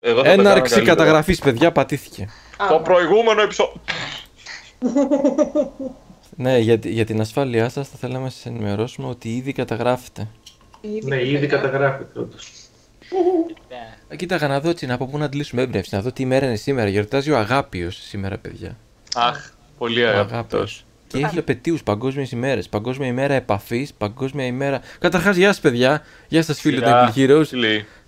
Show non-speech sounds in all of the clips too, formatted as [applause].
Εγώ θα το κάνω Έναρξη καλύτερα. καταγραφής, παιδιά, πατήθηκε. Το προηγούμενο επεισόδιο. Ναι, για, τη- για την ασφάλειά σας θα θέλαμε να σας ενημερώσουμε ότι ήδη καταγράφετε. Ναι, ήδη καταγράφεται όντως. Ε, Κοίταγα να δω έτσι, να πω πού να αντλήσουμε έμπνευση, να δω τι ημέρα είναι σήμερα. Γιορτάζει ο Αγάπιος σήμερα, παιδιά. Αχ, πολύ Ο αγαπητός. Αγάπιος. Και έχει επαιτίου παγκόσμιες ημέρες. Παγκόσμια ημέρα επαφής, παγκόσμια ημέρα. Καταρχάς, γεια σας, παιδιά. Γεια σας, φίλοι Σειρά. Table Heroes.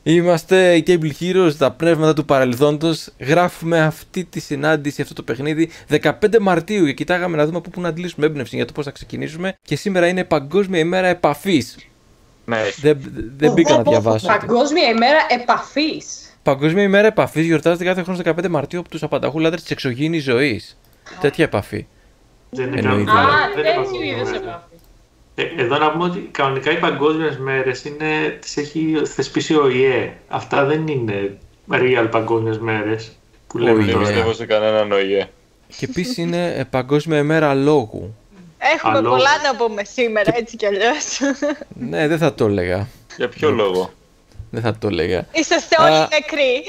Φίλοι. Είμαστε οι Table Heroes, τα πνεύματα του παρελθόντος. Γράφουμε αυτή τη συνάντηση, αυτό το παιχνίδι 15 Μαρτίου και κοιτάγαμε να δούμε από πού να αντλήσουμε έμπνευση για το πώς θα ξεκινήσουμε. Και σήμερα είναι Παγκόσμια ημέρα επαφής. Ναι, Δεν, δεν μπήκα να διαβάσω. Παγκόσμια ημέρα επαφής. Παγκόσμια ημέρα επαφής γιορτάζεται κάθε χρόνο στις 15 Μαρτίου από τους απανταχού λάτρες της εξωγήινης ζωής. Τέτοια επαφή. Δεν είναι Εννοείται. κανονικά. Α, δεν είναι τέτοιου παγκόσμια είδου μέρα. επαφή. Ε, εδώ να πούμε ότι κανονικά οι παγκόσμιες μέρες είναι, τις έχει θεσπίσει ο ΙΕ. Αυτά δεν είναι real παγκόσμιες μέρες που λέμε ΙΕ. δεν τώρα. πιστεύω σε κανέναν ΟΗΕ. Και επίσης είναι ε, Παγκόσμια ημέρα λόγου. Έχουμε Αλόγου. πολλά να πούμε σήμερα, έτσι κι αλλιώς. Ναι, δεν θα το έλεγα. Για ποιο λόγο; Δεν θα το έλεγα. Είσαστε όλοι Α. νεκροί.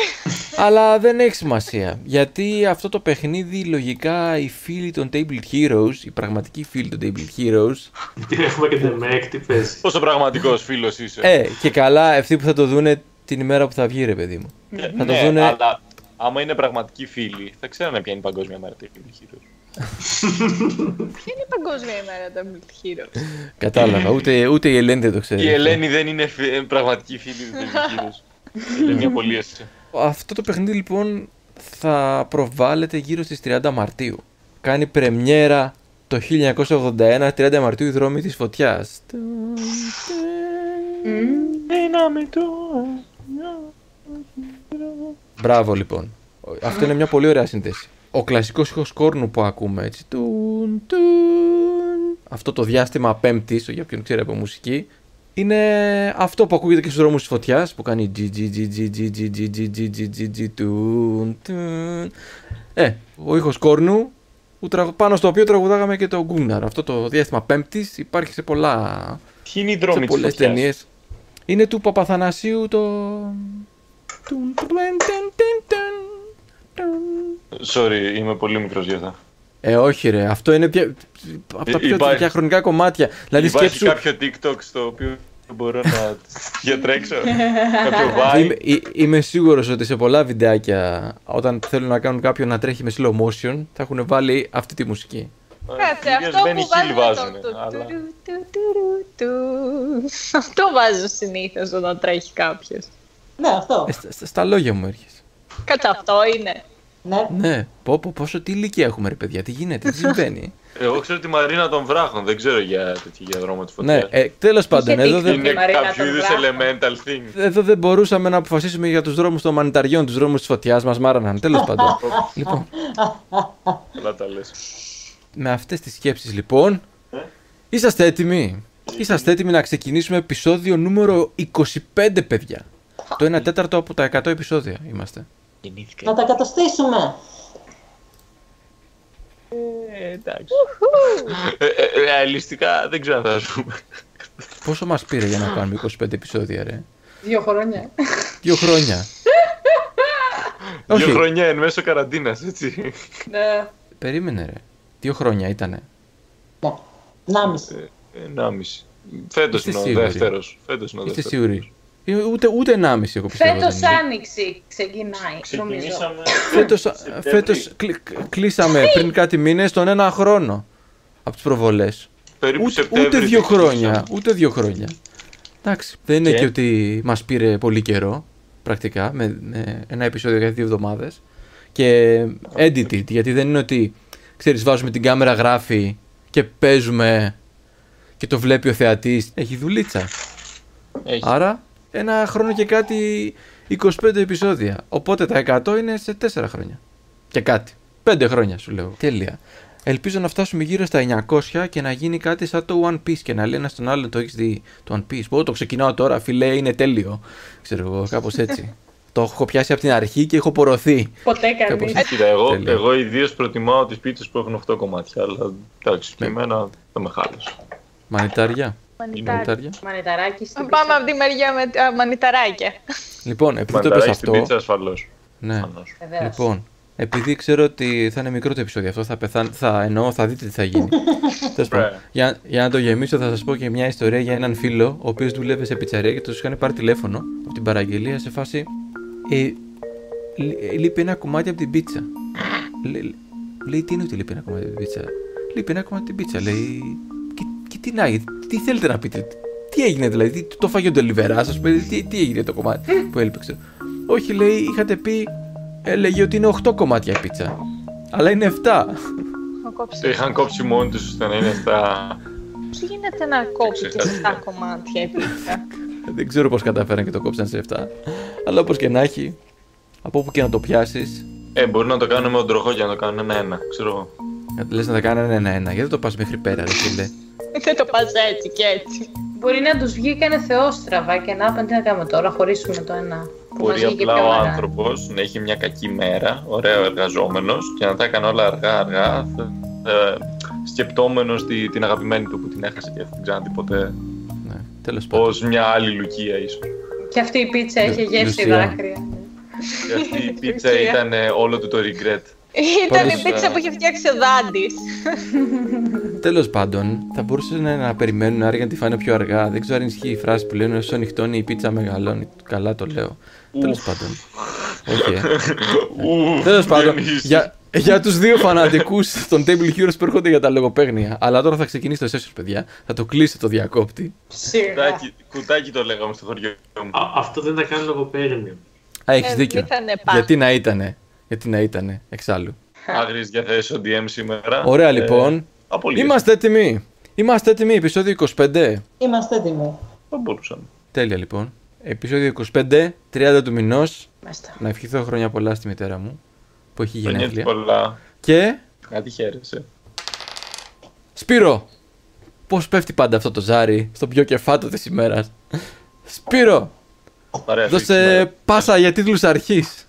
Αλλά δεν έχει σημασία. Γιατί αυτό το παιχνίδι λογικά οι φίλοι των Table Heroes, οι πραγματικοί φίλοι των Table Heroes, Γιατί έχουμε και την ΜΕΚ, τι παίζει. Πόσο πραγματικός φίλος είσαι. ε, και καλά αυτοί που θα το δούνε την ημέρα που θα βγει, ρε παιδί μου. Ε, θα το ναι, δούνε- αλλά άμα είναι πραγματικοί φίλοι, θα ξέρανε ποια είναι η παγκόσμια μέρα του Heroes. Ποια είναι η παγκόσμια ημέρα των Heroes; Κατάλαβα. Ούτε, ούτε η Ελένη δεν το ξέρει. Η Ελένη δεν είναι φι- ε, πραγματική φίλη του Heroes. [laughs] Είναι μια απολύεση. Αυτό το παιχνίδι λοιπόν θα προβάλλεται γύρω στις 30 Μαρτίου. Κάνει πρεμιέρα το 1981, 30 Μαρτίου, οι δρόμοι της φωτιάς. Μπράβο λοιπόν. Αυτό είναι μια πολύ ωραία σύνθεση ο κλασικός ήχος κόρνου που ακούμε έτσι τουν, τουν, αυτό το διάστημα πέμπτης για όποιον ξέρει από μουσική είναι αυτό που ακούγεται και στους δρόμους της φωτιάς που κάνει ε, ο ήχος κόρνου πάνω στο οποίο τραγουδάγαμε και το Γκούναρ αυτό το διάστημα πέμπτης υπάρχει σε πολλά Ποιοι είναι οι δρόμοι σε πολλές της ταινίες είναι του Παπαθανασίου το Sorry, είμαι πολύ μικρός για αυτά. Ε, όχι ρε, αυτό είναι πια... από τα Ε, πιο υπάρχει- διαχρονικά κομμάτια. Δηλαδή Υπάρχει σκέψου, κάποιο TikTok στο οποίο μπορώ να [laughs] διατρέξω; κάποιο vibe; είμαι, ε- είμαι σίγουρος ότι σε πολλά βιντεάκια όταν θέλουν να κάνουν κάποιον να τρέχει με slow motion θα έχουν βάλει αυτή τη μουσική. Κάτσε, Κυρίως αυτό Benny που Hill βάζουν βάζουνε, το αλλά- τουρου, του, τουρου, του. [laughs] Αυτό βάζω συνήθως όταν τρέχει κάποιος. Ναι, αυτό. Ε, στα, στα- στα λόγια μου έρχεσαι. Κατά αυτό είναι. Ναι. Ναι, πω, πω, πόσο τι ηλικία έχουμε ρε παιδιά, τι γίνεται, τι συμβαίνει; Εγώ ξέρω τη Μαρίνα των Βράχων, δεν ξέρω για τέτοια για δρόμο της ναι, φωτιά. ε, τέλος πάντων, Είχε εδώ TikTok. δεν, είναι η Μαρίνα κάποιο των είδους Βράχων. elemental thing. εδώ δεν μπορούσαμε να αποφασίσουμε για τους δρόμους των μανιταριών, τους δρόμους της φωτιάς μας μάραναν, τέλος πάντων. [laughs] λοιπόν, Καλά τα λες. με αυτές τις σκέψεις λοιπόν, είσαστε έτοιμοι; Είσαστε έτοιμοι να ξεκινήσουμε επεισόδιο νούμερο 25 παιδιά. Το 1 τέταρτο από τα 100 επεισόδια είμαστε. Να τα καταστήσουμε. Ε, εντάξει. Ε, ε, Ρεαλιστικά δεν ξέρω αν θα ζούμε. Πόσο μας πήρε για να κάνουμε 25 επεισόδια ρε; Δύο χρόνια. Δύο χρόνια. Δύο Όχι, χρονιά εν μέσω καραντίνας, έτσι. Ναι. περίμενε ρε. Δύο χρόνια ήτανε. Ναι. Νάμιση. Ενάμιση. Φέτος Είστε είναι ο σίγουροι; δεύτερος. Φέτος είναι ο Είστε δεύτερος. σίγουροι; Ε, Ούτε, ούτε 1,5 εγώ πιστεύω. Φέτος δεν είναι. άνοιξη ξεκινάει, νομίζω. Ξεκινήσαμε. Φέτος, Σεπτέμβρη. φέτος κλει- κλείσαμε πριν κάτι μήνες τον ένα χρόνο από τις προβολές. Περίπου Ούτε, Σεπτέμβρη ούτε δύο ξεκινήσαμε. χρόνια. Ούτε δύο χρόνια. Εντάξει. Δεν είναι Και; και, ότι μας πήρε πολύ καιρό, πρακτικά, με, με ένα επεισόδιο κάθε δύο εβδομάδες. Και edited, γιατί δεν είναι ότι, ξέρεις, βάζουμε την κάμερα γράφει και παίζουμε και το βλέπει ο θεατής. Έχει δουλίτσα. Έχει. Άρα, ένα χρόνο και κάτι 25 επεισόδια. Οπότε τα 100 είναι σε 4 χρόνια. Και κάτι. 5 χρόνια σου λέω. Τέλεια. Ελπίζω να φτάσουμε γύρω στα 900 και να γίνει κάτι σαν το One Piece και να λέει ένα στον άλλον το έχεις δει το One Piece. Πω το ξεκινάω τώρα, φιλέ, είναι τέλειο. Ξέρω εγώ, κάπως έτσι. το έχω πιάσει από την αρχή και έχω πορωθεί. Ποτέ Κάπως κανείς. έτσι. Κοίτα, εγώ, Τέλεια. εγώ ιδίως προτιμάω τις πίτσες που έχουν 8 κομμάτια, αλλά εντάξει, και εμένα θα με χάλασε. Μανιτάρια. Μανιτάρι. Μανιτάρια. Μανιταράκι στην Πάμε πίτσα. από τη μεριά με α, μανιταράκια. Λοιπόν, επειδή το είπες Μανταράκι στην αυτό. πίτσα ασφαλώς. Ναι. Προφανώς. Βεβαίως. Λοιπόν, επειδή ξέρω ότι θα είναι μικρό το επεισόδιο αυτό, θα πεθάν, θα εννοώ, θα δείτε τι θα γίνει. [laughs] Τέλος πάντων, Μπρε. για, για να το γεμίσω, θα σας πω και μια ιστορία για έναν φίλο, ο οποίος δούλευε σε πιτσαρία και τους είχαν πάρει τηλέφωνο από την παραγγελία σε φάση. Ε, λ- ε, λείπει ένα κομμάτι από την πίτσα. Λέ- λέει, τι είναι ότι λείπει ένα κομμάτι από την πίτσα. Λείπει ένα κομμάτι από την πίτσα. Λέει, και, και τι να τι θέλετε να πείτε, τι έγινε δηλαδή, τι, το φάγει ο Ντελιβερά, ας πούμε, τι, τι έγινε το κομμάτι που έλειπε, ξέρω. Όχι, λέει, είχατε πει, έλεγε ότι είναι 8 κομμάτια η πίτσα. Αλλά είναι 7. Να Το κόψει. είχαν κόψει μόνοι τους ώστε να είναι στα... Πώς γίνεται να κόψει και Ξεχάστηκα. 7 κομμάτια η πίτσα; Δεν ξέρω πώς καταφέραν και το κόψαν σε 7. Αλλά όπως και να έχει, από όπου και να το πιάσεις, Ε, μπορεί να το κάνουμε με τον τροχό και να το κάνουν ένα-ένα. Ξέρω εγώ. λες να τα κάνανε ένα-ένα. Γιατί δεν το πας μέχρι πέρα, ρε φίλε; [laughs] Δεν το πας έτσι και έτσι. Μπορεί να τους βγήκανε θεόστραβα και να είπαν τι να κάνουμε τώρα, χωρίσουμε το ένα. Που μας Μπορεί βγήκε απλά πιο ο ωραία. άνθρωπος να έχει μια κακή μέρα, ωραίο εργαζόμενος και να τα έκανε όλα αργά-αργά, ε, σκεπτόμενος την αγαπημένη του που την έχασε και δεν την ξαναδεί ποτέ. Ναι, τέλος πάντων. Ω μια άλλη Λουκία, ίσως. Και αυτή η πίτσα είχε Λου- γεύση Λουσία. δάκρυα. Και αυτή η [laughs] πίτσα Λουκία. ήταν ε, όλο του το regret. Ήταν η Πάντως, πίτσα ε, που είχε φτιάξει ο Δάντης. Τέλος πάντων, θα μπορούσες να, να περιμένουν άρα για να τη φάνε πιο αργά. Δεν ξέρω αν ισχύει η φράση που λένε όσο νυχτώνει η πίτσα μεγαλώνει. Καλά το λέω. Τέλος πάντων. Όχι. ε. Τέλος πάντων, για, για τους δύο φανατικούς των Table Heroes που έρχονται για τα λογοπαίγνια. Αλλά τώρα θα ξεκινήσει το session, παιδιά. Θα το κλείσω το διακόπτη. Σιγά. Κουτάκι, κουτάκι το λέγαμε στο χωριό μου. Α, αυτό δεν τα κάνει λογοπαίγνιο. Α, έχεις Ε, δίκιο. μη θα είναι πά. Γιατί να ήτανε. Γιατί να ήτανε, εξάλλου. Άγριες διαθέσεις ο DM σήμερα. Ωραία Ε, λοιπόν. Απολύτως. Είμαστε έτοιμοι. Είμαστε έτοιμοι. Επεισόδιο 25. Είμαστε έτοιμοι. Θα μπορούσαμε. Τέλεια λοιπόν. Επεισόδιο 25, 30 του μηνός. Μάλιστα. Να ευχηθώ χρόνια πολλά στη μητέρα μου που έχει Γενέθλια. γενέθλια. πολλά. Και Κάτι χαίρεσαι. Σπύρο! Πώς πέφτει πάντα αυτό το ζάρι στο πιο κεφάτο της ημέρας; Σπύρο! Παρέα σου Δώσε σήμερα. πάσα για τίτλους αρχής.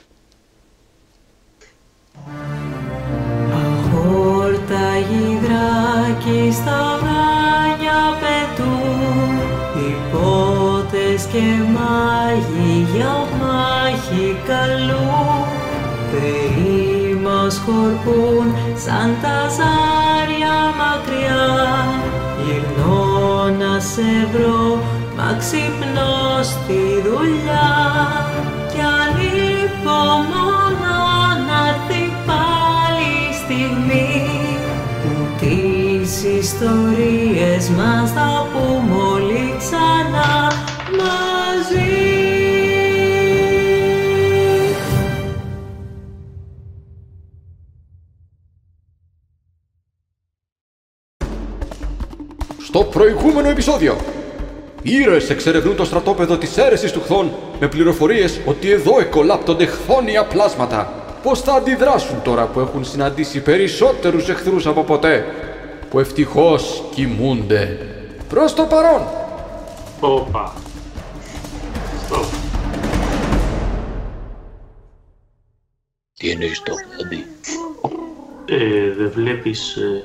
Γυδράκι στα ουράνια πετούν Υπότες και μάγοι για μάχη καλούν. Θεοί μας χορκούν σαν τα ζάρια μακριά. Γυρνώ να σε βρω, μα ξυπνώ στη δουλειά. Κι ανυπομονώ να έρθει πάλι ιστορίες μας θα πούμε όλοι ξανά μαζί Στο προηγούμενο επεισόδιο, οι ήρωες εξερευνούν το στρατόπεδο της αίρεσης του χθών με πληροφορίες ότι εδώ εκολάπτονται χθόνια πλάσματα. Πώς θα αντιδράσουν τώρα που έχουν συναντήσει περισσότερους εχθρούς από ποτέ, που ευτυχώς κοιμούνται. Προς το παρόν, Όπα. Στοπ. Τι εννοείς το πόδι. Ε, δεν βλέπεις... Ε,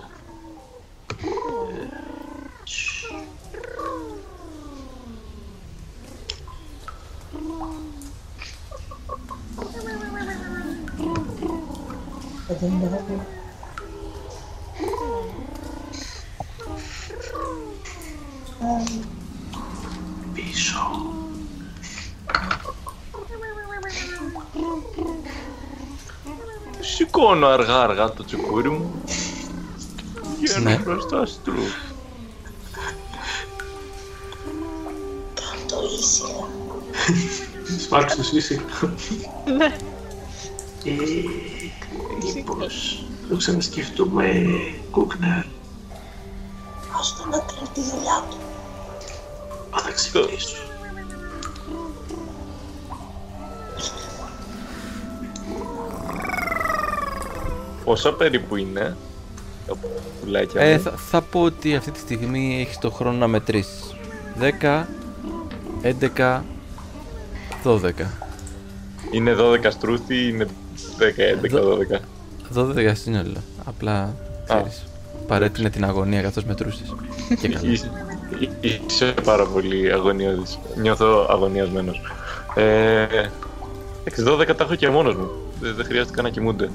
πίσω. Σηκώνω αργά αργά το τσεκούρι μου. Βγαίνω Ναι. μπροστά στρου. Σπάξου εσύ. Ναι. Ε, μήπως το ξανασκεφτούμε, Κούκνερ. Ας τον να κάνει τη δουλειά του. Μα θα ξυπνήσω. Πόσα περίπου είναι τα πουλάκια ε, μου; θα, θα πω ότι αυτή τη στιγμή έχεις το χρόνο να μετρήσεις. 10, 11, 12. Είναι 12 στρούθι, είναι 10, 11, 12. 12 σύνολο. Απλά ξέρεις, παρέτεινε την αγωνία καθώς μετρούσες. Και καλά. Ίσ- Είσαι πάρα πολύ αγωνιώδης. Νιώθω αγωνιασμένος. Ε, 6-12 τα έχω και μόνος μου. Δεν, δεν χρειάζεται να κοιμούνται.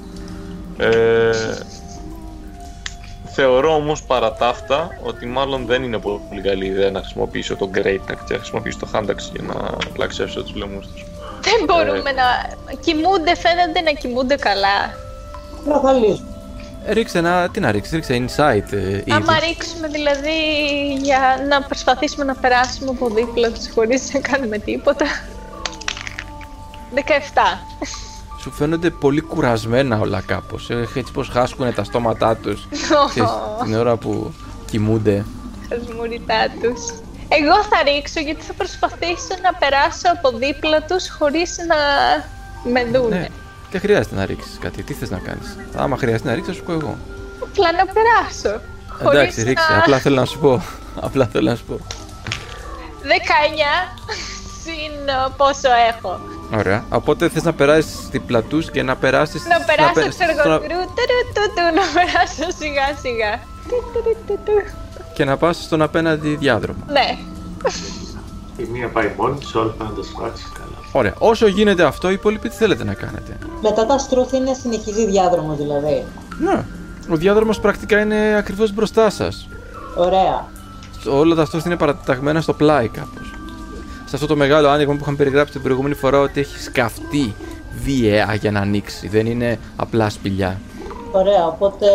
Ε, θεωρώ όμως παρά τα αυτά ότι μάλλον δεν είναι πολύ καλή ιδέα να χρησιμοποιήσω το Great Axe και να χρησιμοποιήσω το Hand Axe για να πλαξεύσω τους λαιμούς τους. Δεν μπορούμε να κοιμούνται, φαίνονται να κοιμούνται καλά. Να θα λύσουμε. Ρίξε ένα. Τι να ρίξεις, ρίξε insight. Ε, ήδη. Άμα ρίξουμε δηλαδή για να προσπαθήσουμε να περάσουμε από δίπλα τους χωρίς να κάνουμε τίποτα. 17. Σου φαίνονται πολύ κουρασμένα όλα κάπως. Έτσι πως χάσκουν τα στόματά τους την ώρα που κοιμούνται. Τα σμουριτά τους. Εγώ θα ρίξω γιατί θα προσπαθήσω να περάσω από δίπλα τους χωρίς να με δούνε. Ναι. Δεν χρειάζεται να ρίξεις κάτι. Τι θες να κάνεις; Άμα χρειάζεται να ρίξεις, θα σου πω εγώ. Απλά να περάσω. χωρίς Εντάξει, ρίξε. να- Απλά θέλω να σου πω. Απλά θέλω να σου πω. 19 συν ε, πόσο έχω. Ωραία. Οπότε θες να περάσεις δίπλα του και να περάσεις. Να περάσω, ξέρω εγώ, τρου, τρου, του, του, να περάσω σιγά σιγά. Του, του, του, του, του. Και να πας στον απέναντι διάδρομο. Ναι. Η μία πάει μόνη της, όλα πάνε να τα σφάξει καλά. Ωραία. Όσο γίνεται αυτό, οι υπόλοιποι τι θέλετε να κάνετε; Μετά τα στρούθ είναι συνεχιζή διάδρομο δηλαδή. Ναι. Ο διάδρομος πρακτικά είναι ακριβώς μπροστά σας. Ωραία. Όλα τα στρούθ είναι παραταγμένα στο πλάι κάπως. Σε αυτό το μεγάλο άνοιγμα που είχαμε περιγράψει την προηγούμενη φορά ότι έχει σκαφτεί βίαια για να ανοίξει. Δεν είναι απλά σπηλιά. Ωραία, οπότε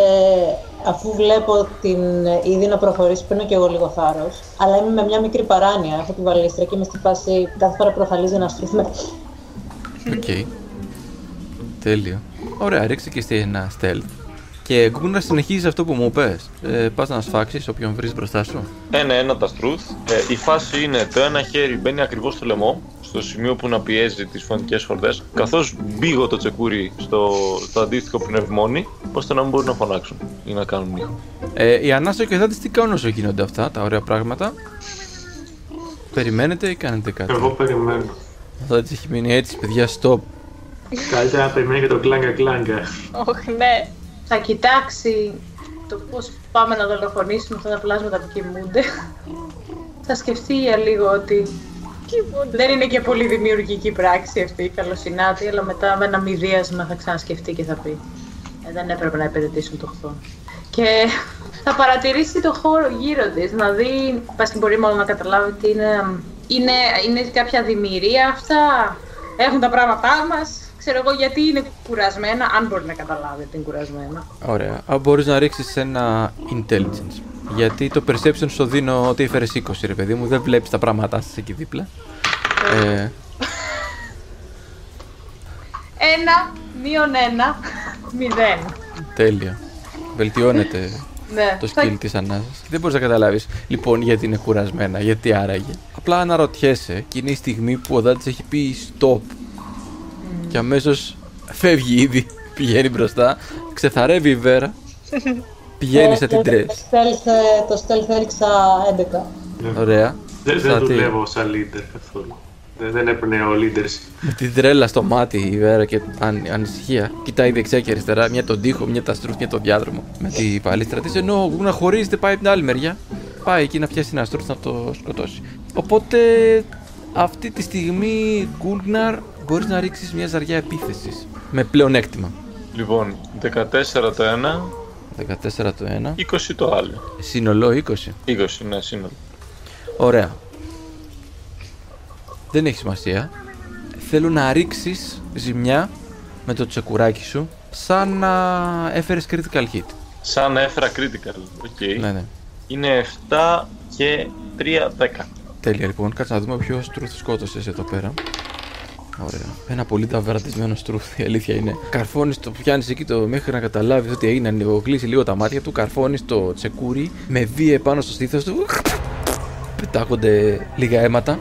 αφού βλέπω την Ήδη να προχωρήσει, παίρνω και εγώ λίγο θάρρος. Αλλά είμαι με μια μικρή παράνοια. Έχω τη βαλίστρα και είμαι στη φάση κάθε φορά που ροχαλίζει ένα στρούθ με. Οκ. Τέλειο. Ωραία, ρίξε και εσύ ένα stealth. Και Γκούγκ να συνεχίζεις αυτό που μου πες. Ε, πας να σφάξεις όποιον βρεις μπροστά σου. Ένα-ένα τα στρούθ. Ε, η φάση είναι το ένα χέρι μπαίνει ακριβώς στο λαιμό, στο σημείο που να πιέζει τις φωνικές χορδές, καθώς μπήγω το τσεκούρι στο, στο αντίστοιχο πνευμόνι, ώστε να μην μπορούν να φωνάξουν ή να κάνουν ήχο. Ε, η Ανάστα και ο Θάτης τι κάνουν όσο γίνονται αυτά τα ωραία πράγματα; Περιμένετε ή κάνετε κάτι; Εγώ περιμένω. Ο Θάτης έχει μείνει έτσι, παιδιά, stop. Καλύτερα να περιμένει και το κλάγκα κλάγκα. Όχι, ναι. Θα κοιτάξει το πώς πάμε να δολοφονήσουμε αυτά τα πλάσματα που κοιμούνται. Θα σκεφτεί για λίγο ότι δεν είναι και πολύ δημιουργική πράξη αυτή η καλοσυνάτη, αλλά μετά με ένα μηδίασμα θα ξανασκεφτεί και θα πει «Ε, δεν έπρεπε να επενδυτήσουν το χθόνο. Και θα παρατηρήσει το χώρο γύρω της, να δει, πας και μπορεί μόνο να καταλάβει ότι είναι, είναι, είναι κάποια δημιουργία αυτά, έχουν τα πράγματά μας, ξέρω εγώ γιατί είναι κουρασμένα, αν μπορεί να καταλάβει ότι είναι κουρασμένα. Ωραία. Α, μπορείς να ρίξεις ένα intelligence. Γιατί το perception σου δίνω ότι έφερες 20, ρε παιδί μου. Δεν βλέπεις τα πράγματά σας εκεί δίπλα. Ε, Ένα, μείον ένα, μηδέν. τέλεια. Βελτιώνεται Ναι, το θα- skill της ανάσας. Δεν μπορείς να καταλάβεις λοιπόν γιατί είναι κουρασμένα, γιατί άραγε. Απλά αναρωτιέσαι εκείνη η στιγμή που ο Δάτης έχει πει stop και αμέσως φεύγει ήδη, πηγαίνει μπροστά, ξεθαρεύει η Βέρα, πηγαίνει σε την τρες. Το stealth, ε, το stealth έριξα 11. Ωραία. Δεν, δεν Στα τι; δουλεύω σαν leader καθόλου. Δεν, δεν έπαιρνε ο leaders. Με την τρέλα στο μάτι η Βέρα και αν, ανησυχία. Κοιτάει δεξιά και αριστερά, μια τον τοίχο, μια τα στρούθ, μια τον διάδρομο. Με την παλίστρα της, ενώ ο Γκουγκ να χωρίζεται πάει από την άλλη μεριά. Πάει εκεί να πιάσει ένα στρούθ να το σκοτώσει. Οπότε αυτή τη στιγμή, Γκούλγναρ, μπορείς να ρίξεις μια ζαριά επίθεσης. Με πλεονέκτημα. Λοιπόν, 14 το ένα, 14 το ένα. 20 το άλλο. Σύνολο 20. 20, ναι, σύνολο. Ωραία. Δεν έχει σημασία. Θέλω να ρίξεις ζημιά με το τσεκουράκι σου σαν να έφερες critical hit. Σαν να έφερα critical. OK. Ναι, ναι. Είναι 7 και 3, 10. Τέλεια λοιπόν. Κάτσε να δούμε ποιος στρούθ σκότωσες εδώ πέρα. Ωραία. Ένα πολύ ταβραtisμένο στρούθ, η αλήθεια είναι. Καρφώνεις το, πιάνεις εκεί το μέχρι να καταλάβεις ότι έγινε. Ανοιγοκλείσει λίγο τα μάτια του, καρφώνεις το τσεκούρι με βία πάνω στο στήθος του. Πετάγονται λίγα αίματα.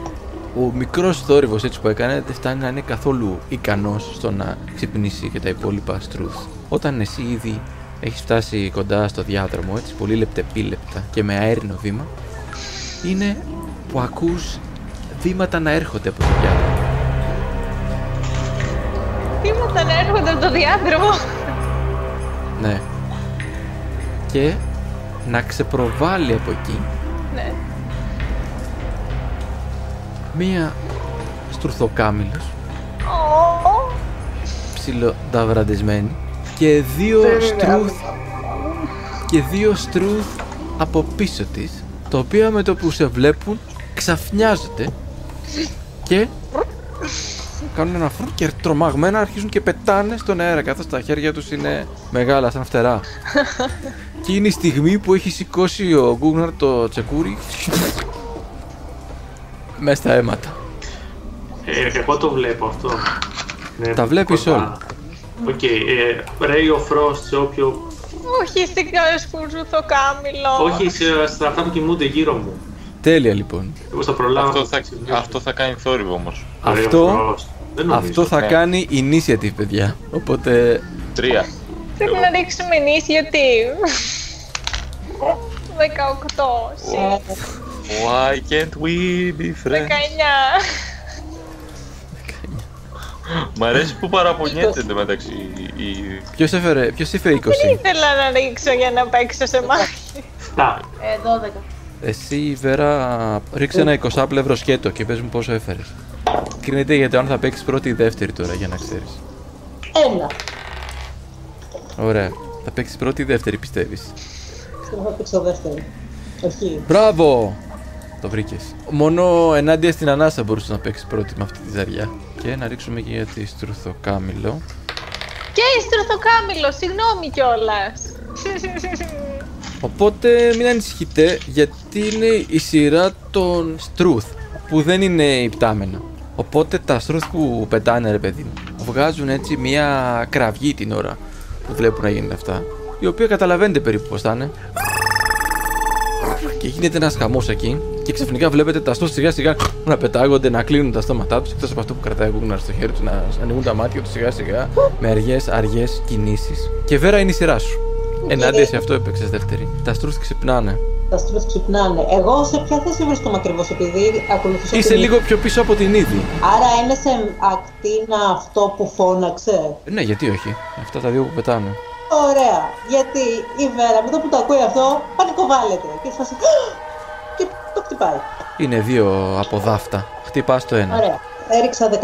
Ο μικρός θόρυβος έτσι που έκανε δεν φτάνει να είναι καθόλου ικανός στο να ξυπνήσει και τα υπόλοιπα στρούθ. Όταν εσύ ήδη έχεις φτάσει κοντά στο διάδρομο, έτσι πολύ λεπτεπίλεπτα και με αέρινο βήμα, είναι που ακούς βήματα να έρχονται από το διάδρομο. Βήματα να έρχονται από το διάδρομο. Ναι. Και να ξεπροβάλλει από εκεί Ναι. μία στουρθοκάμιλος Ω, ψιλοταβραντισμένη και δύο στρούθ και δύο στρούθ από πίσω της τα οποία με το που σε βλέπουν ξαφνιάζονται και κάνουν ένα φρου και τρομαγμένα αρχίζουν και πετάνε στον αέρα καθώς τα χέρια τους είναι μεγάλα σαν φτερά [laughs] και είναι η στιγμή που έχει σηκώσει ο Γκούγναρ το τσεκούρι μέσα στα αίματα Ε, εγώ το βλέπω αυτό. Ναι, Τα βλέπεις κοντά. όλα. Οκ, ε, Ray of Frost σε όποιο... όχι στην στρουθοκάμηλο. Όχι σε, στα αυτά που κοιμούνται γύρω μου. τέλεια λοιπόν Εγώ θα προλάβω. Αυτό να θα, σημειώσω. αυτό θα κάνει θόρυβο όμως. Το Ray of αυτό Frost. Δεν νομίζω. Αυτό θα ναι. κάνει initiative, παιδιά. Οπότε. Τρία. Θέλω να ρίξουμε initiative. 18, συν Why can't we be 19. friends? Μ' αρέσει που παραπονιέται εντωμεταξύ η... η- Ποιος έφερε, ποιος έφερε 20. Ήθελα να ρίξω για να παίξω σε μάχη. Φτά. Ε, 12. Εσύ, η Βέρα, ρίξε ένα 20 πλευρό σκέτο και πες μου πόσο έφερες. Κρίνεται για το αν θα παίξει πρώτη ή δεύτερη τώρα, για να ξέρεις. Ένα. Ωραία. Θα παίξει πρώτη ή δεύτερη, πιστεύεις; Θέλω να παίξω δεύτερη. Όχι. Μπράβο! Το βρήκες. Μόνο ενάντια στην ανάσα μπορούσες να παίξεις πρώτη με αυτή τη ζαριά. Και να ρίξουμε και για τη στρουθοκάμιλο. Και ιστροθοκάμιλο, συγγνώμη κιόλας. Οπότε μην ανησυχείτε γιατί είναι η σειρά των στρούθ που δεν είναι υπτάμενα. Οπότε τα στρούθ που πετάνε ρε παιδί μου βγάζουν έτσι μια κραυγή την ώρα που βλέπουν να γίνεται αυτά η οποία καταλαβαίνετε περίπου πως θα είναι. Και γίνεται ένας χαμός εκεί και ξαφνικά βλέπετε τα στρούθ σιγά σιγά να πετάγονται, να κλείνουν τα στόματά τους εκτός από αυτό που κρατάει ο Γκούγναρ στο χέρι του να ανοίγουν τα μάτια τους σιγά σιγά με αργές αργές κινήσεις. Και Βέρα είναι η σειρά σου. Ενάντια σε αυτό έπαιξες δεύτερη. Τα στρούθ ξυπνάνε. Τα στρούθ ξυπνάνε. Εγώ σε ποια θέση βρίσκομαι ακριβώς, επειδή ακολουθούσα. Είσαι την- λίγο πιο πίσω από την είδη. Άρα είναι σε ακτίνα αυτό που φώναξε. Ναι, γιατί όχι. Αυτά τα δύο που πετάνε. Ωραία. Γιατί η Βέρα με το που το ακούει αυτό πανικοβάλλεται. Και σφάσει. [gasps] Και το χτυπάει. Είναι δύο από δάφτα. Χτυπάς το ένα. Ωραία. Έριξα 13.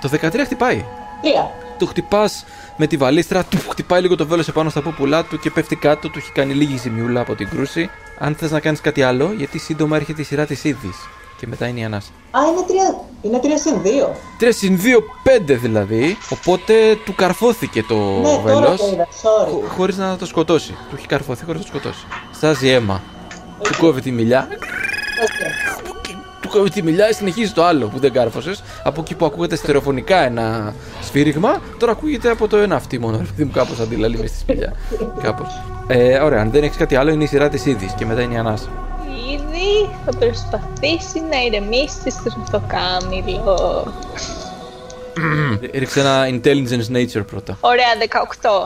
Το 13 χτυπάει. Τρία. Το χτυπάς με τη βαλίστρα, του χτυπάει λίγο το βέλος επάνω στα πούπουλά του και πέφτει κάτω. Του έχει κάνει λίγη ζημιούλα από την κρούση. Αν θες να κάνεις κάτι άλλο, γιατί σύντομα έρχεται η σειρά της είδης. Και μετά είναι η ανάσα. Α, είναι τρία, είναι τρία συν δύο. 3 συν 2, 5 δηλαδή. Οπότε του καρφώθηκε το ναι, τώρα βέλος. το είδα. Sorry. Χωρίς να το σκοτώσει. Του έχει καρφωθεί χωρίς να το σκοτώσει. Στάζει αίμα. Του κόβει τη μιλιά. Okay. Του κόβει τη μιλιά, συνεχίζει το άλλο που δεν κάρφωσες. Από εκεί που ακούγεται στερεοφωνικά ένα σφύριγμα, τώρα ακούγεται από το ένα αυτή μόνο. Επειδή μου κάπως αντιλαλεί μες στη σπηλιά. κάπως. Ε, ωραία, αν δεν έχεις κάτι άλλο, είναι η σειρά της είδης και μετά είναι η ανάσα. Ήδη θα προσπαθήσει να ηρεμήσει στο κάμιλο. Ε, Ρίξε ένα intelligence nature πρώτα. Ωραία,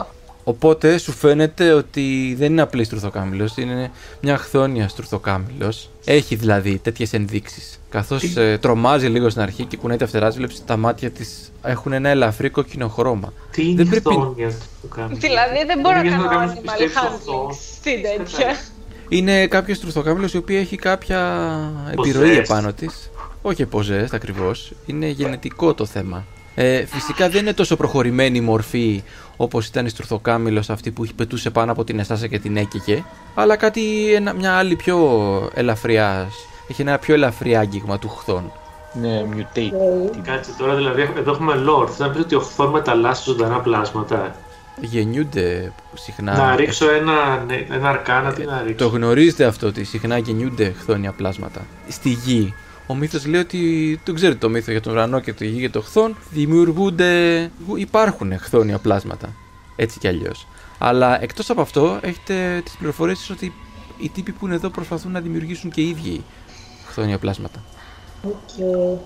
18. Οπότε σου φαίνεται ότι δεν είναι απλής στουρθοκάμιλο, είναι μια χθόνια στουρθοκάμιλο. Έχει δηλαδή τέτοιες ενδείξεις. Καθώς ε, τρομάζει λίγο στην αρχή και κουνάει τα φτερά, βλέπεις τα μάτια της έχουν ένα ελαφρύ κόκκινο χρώμα. Τι είναι Δεν δεν πρέπει- χθόνια που κάνει. Δηλαδή δεν μπορώ να Γιατί κάνω κάποιος animal πιστεύει αυτό. handling στην τέτοια. Είναι κάποιος στουρθοκάμιλο η οποία έχει κάποια επιρροή Ποζές. επάνω της. Όχι ποζές ακριβώς. Είναι γενετικό το θέμα. Ε, φυσικά δεν είναι τόσο προχωρημένη η μορφή όπως ήταν η στουρθοκάμιλο αυτή που πετούσε πάνω από την Εστάσα και την έκαιγε. Αλλά κάτι, ένα, μια άλλη πιο ελαφριά. Έχει ένα πιο ελαφρύ άγγιγμα του χθών. Ναι, mutate. Κάτσε τώρα, δηλαδή εδώ έχουμε lore. Θέλω να πεις ότι ο χθόν μεταλλάσσει ζωντανά πλάσματα. Γεννιούνται συχνά. Να ρίξω ένα, ναι, ένα αρκάνα, τι να Το ρίξω. γνωρίζετε αυτό ότι συχνά γεννιούνται χθόνια πλάσματα. Στη γη. Ο μύθος λέει ότι. Το ξέρετε το μύθο για τον ουρανό και τη γη και το χθόν. Δημιουργούνται. Υπάρχουν χθόνια πλάσματα. Έτσι κι αλλιώς. Αλλά εκτός από αυτό, έχετε τις πληροφορίες ότι οι τύποι που είναι εδώ προσπαθούν να δημιουργήσουν και οι ίδιοι χθόνια πλάσματα. Okay.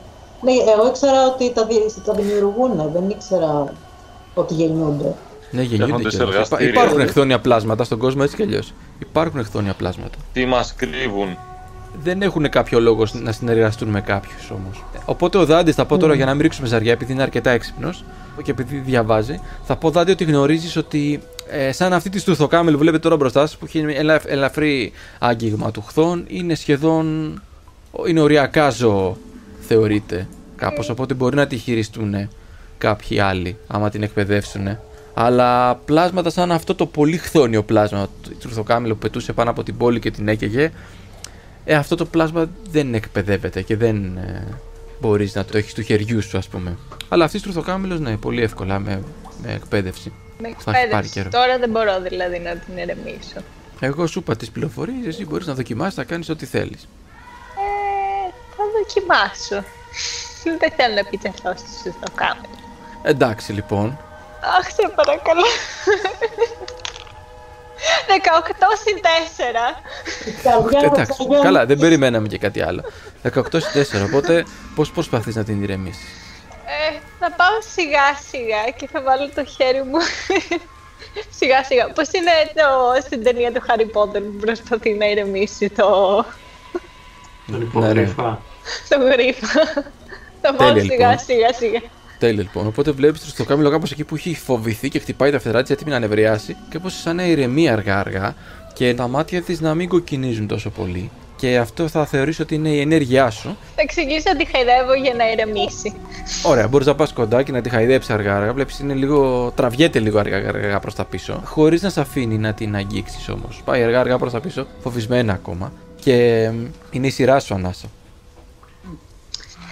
Ναι, εγώ ήξερα ότι τα, δι- τα δημιουργούν, δεν ήξερα ότι γεννιούνται. Ναι, γεννιούνται Φτιάχνονται και σε Υπά- εργαστήρια. Υπάρχουν χθόνια πλάσματα στον κόσμο έτσι κι αλλιώς. Υπάρχουν χθόνια πλάσματα. Τι μας κρύβουν. Δεν έχουν κάποιο λόγο να συνεργαστούν με κάποιους όμως. Οπότε ο Δάντης, θα πω τώρα για να μην ρίξουμε ζαριά, επειδή είναι αρκετά έξυπνος και επειδή διαβάζει, θα πω Δάντη ότι γνωρίζεις ότι ε, σαν αυτή τη στουρθοκάμελ που βλέπετε τώρα μπροστά σας, που έχει ένα ελα- ελαφρύ άγγιγμα του χθών, είναι σχεδόν. είναι οριακά ζώο θεωρείται κάπως, οπότε μπορεί να τη χειριστούν κάποιοι άλλοι άμα την εκπαιδεύσουν. Αλλά πλάσματα σαν αυτό το πολύ χθόνιο πλάσμα, το τρουθοκάμιλο που πετούσε πάνω από την πόλη και την έκαιγε, ε, αυτό το πλάσμα δεν εκπαιδεύεται και δεν ε, μπορείς να το έχεις του χεριού σου ας πούμε. Αλλά αυτής τρουθοκάμιλος ναι, πολύ εύκολα με, με εκπαίδευση. Με Θα έχει πάρει εκπαίδευση. καιρό. Τώρα δεν μπορώ δηλαδή να την ερεμήσω. Εγώ σου είπα τις πληροφορίες, εσύ μπορείς να δοκιμάσεις, να κάνεις ό,τι θέλεις. Ε, θα δοκιμάσω. δεν θέλω να επιτεθώ στο κάμερα. Εντάξει λοιπόν, Αχ, σε παρακαλώ. 18 συν 4. Η καρδιά μου εντάξει, ξαγιώνει. καλά δεν περιμέναμε και κάτι άλλο. 18 στις 4, οπότε πώς προσπαθείς να την ηρεμήσεις; Ε, θα πάω σιγά σιγά και θα βάλω το χέρι μου. [laughs] σιγά σιγά. Πώς είναι το, στην ταινία του Harry Potter που προσπαθεί να ηρεμήσει το, Τον ναι. υπογρήφα. το γρίφα. θα πάω Τέλεια, σιγά λοιπόν. σιγά σιγά. Τέλειο λοιπόν. Οπότε βλέπεις το κάμιλο κάπως εκεί που έχει φοβηθεί και χτυπάει τα φτερά τη έτοιμη να νευριάσει και όπως σαν να ηρεμεί αργά-αργά και τα μάτια της να μην κοκκινίζουν τόσο πολύ. Και αυτό θα θεωρήσω ότι είναι η ενέργειά σου. Θα εξηγήσω ότι χαϊδεύω για να ηρεμήσει. Ωραία, μπορείς να πας κοντά και να τη χαϊδέψεις αργά-αργά. Βλέπεις είναι λίγο. τραβιέται λίγο αργά-αργά προς τα πίσω. Χωρίς να σε αφήνει να την αγγίξεις όμως. Πάει αργά-αργά προς τα πίσω, φοβισμένα ακόμα. Και εμ, είναι η σειρά σου ανάσα.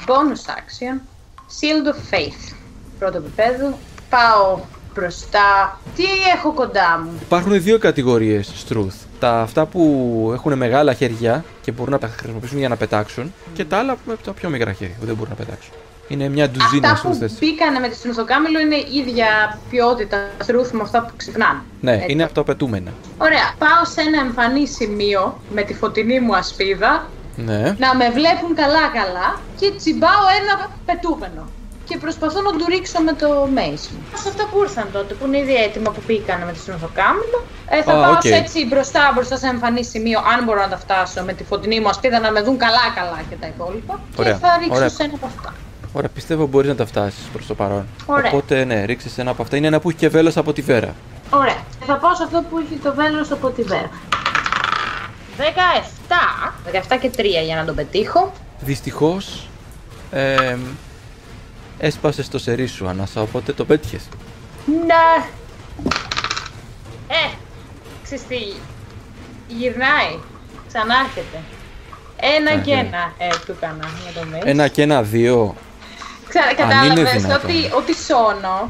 Bonus action. Shield of Faith. Πρώτο επίπεδο. Πάω μπροστά. Τι έχω κοντά μου; Υπάρχουν δύο κατηγορίες Struth. Τα αυτά που έχουν μεγάλα χέρια και μπορούν να τα χρησιμοποιήσουν για να πετάξουν και τα άλλα με τα πιο μικρά χέρια που δεν μπορούν να πετάξουν. Είναι μια ντουζίνα Αυτά που Struths. μπήκανε με τη στρουθοκάμιλο είναι η ίδια ποιότητα στρούθ με αυτά που ξυπνάνε. Ναι, Έτσι. είναι αυτοαπαιτούμενα. Ωραία. Πάω σε ένα εμφανή σημείο με τη φωτεινή μου ασπίδα Ναι. να με βλέπουν καλά-καλά και τσιμπάω ένα πετούμενο. Και προσπαθώ να του ρίξω με το mace μου. Σε αυτά που ήρθαν τότε, που είναι ήδη έτοιμα που πήγανε με τη στρουθοκάμηλο. Ε, θα Α, πάω οκ. σε έτσι μπροστά, μπροστά σε εμφανή σημείο, αν μπορώ να τα φτάσω με τη φωτεινή μου ασπίδα να με δουν καλά-καλά και τα υπόλοιπα. Ωραία, Και θα ρίξω ωραία. σε ένα από αυτά. Ωραία, πιστεύω μπορείς να τα φτάσεις προς το παρόν. Ωραία. Οπότε ναι, ρίξε ένα από αυτά. Είναι ένα που έχει και βέλος από τη Βέρα. Ωραία. Θα πάω σε αυτό που έχει το βέλος από τη βέρα. 17. 17 και 3 για να τον πετύχω. Δυστυχώς ε, έσπασε το σερί σου ανάσα, οπότε το πέτυχες. Ναι. Ε, ξέρεις τι, γυρνάει, ξανάρχεται. Ένα Α, και ναι. ένα ε, του έκανα με το mail. Ένα και ένα, δύο. Ξα... είναι Κατάλαβες δυνατόν. ότι, ότι σώνω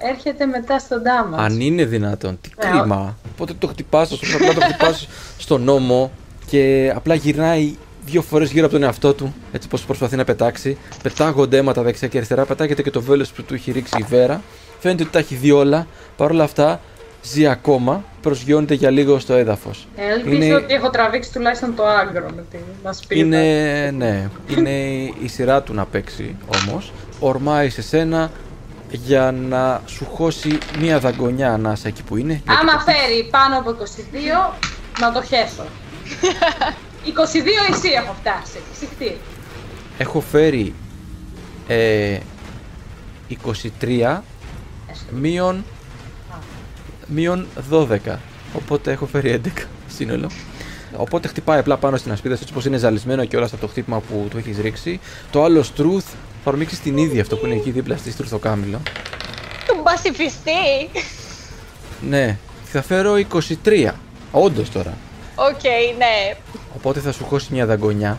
έρχεται μετά στον damage. Αν είναι δυνατόν, τι Ναι, κρίμα. Οπότε το χτυπάς, το σου απλά το χτυπάς στον νόμο και απλά γυρνάει δύο φορές γύρω από τον εαυτό του, έτσι πώ προσπαθεί να πετάξει. Πετάγονται αίματα δεξιά και αριστερά, πετάγεται και το βέλος που του έχει ρίξει η βέρα. Φαίνεται ότι τα έχει δει όλα. Παρ' όλα αυτά ζει ακόμα, προσγειώνεται για λίγο στο έδαφος. Ελπίζω είναι- ότι έχω τραβήξει τουλάχιστον το άγκρο με την ασπίδα. Είναι, ναι, είναι η σειρά του να παίξει όμως. Ορμάει σε σένα για να σου χώσει μία δαγκονιά ανάσα εκεί που είναι. γιατί Άμα το- φέρει πάνω από 22, να το χέσω. [laughs] 22 εσύ έχω φτάσει. Συχτή. Έχω φέρει ε, 23 μείον, μείον 12. Οπότε έχω φέρει 11 σύνολο. Οπότε χτυπάει απλά πάνω στην ασπίδα σου, έτσι πως είναι ζαλισμένο και όλα από το χτύπημα που του έχεις ρίξει. Το άλλο στρούθ θα ορμήξει την Ήδη αυτό που είναι εκεί δίπλα στη στρουθοκάμιλο. Τον πασιφιστή. Ναι, θα φέρω 23. Όντως τώρα. Οκ, ναι. Οπότε θα σου χώσει μια δαγκωνιά,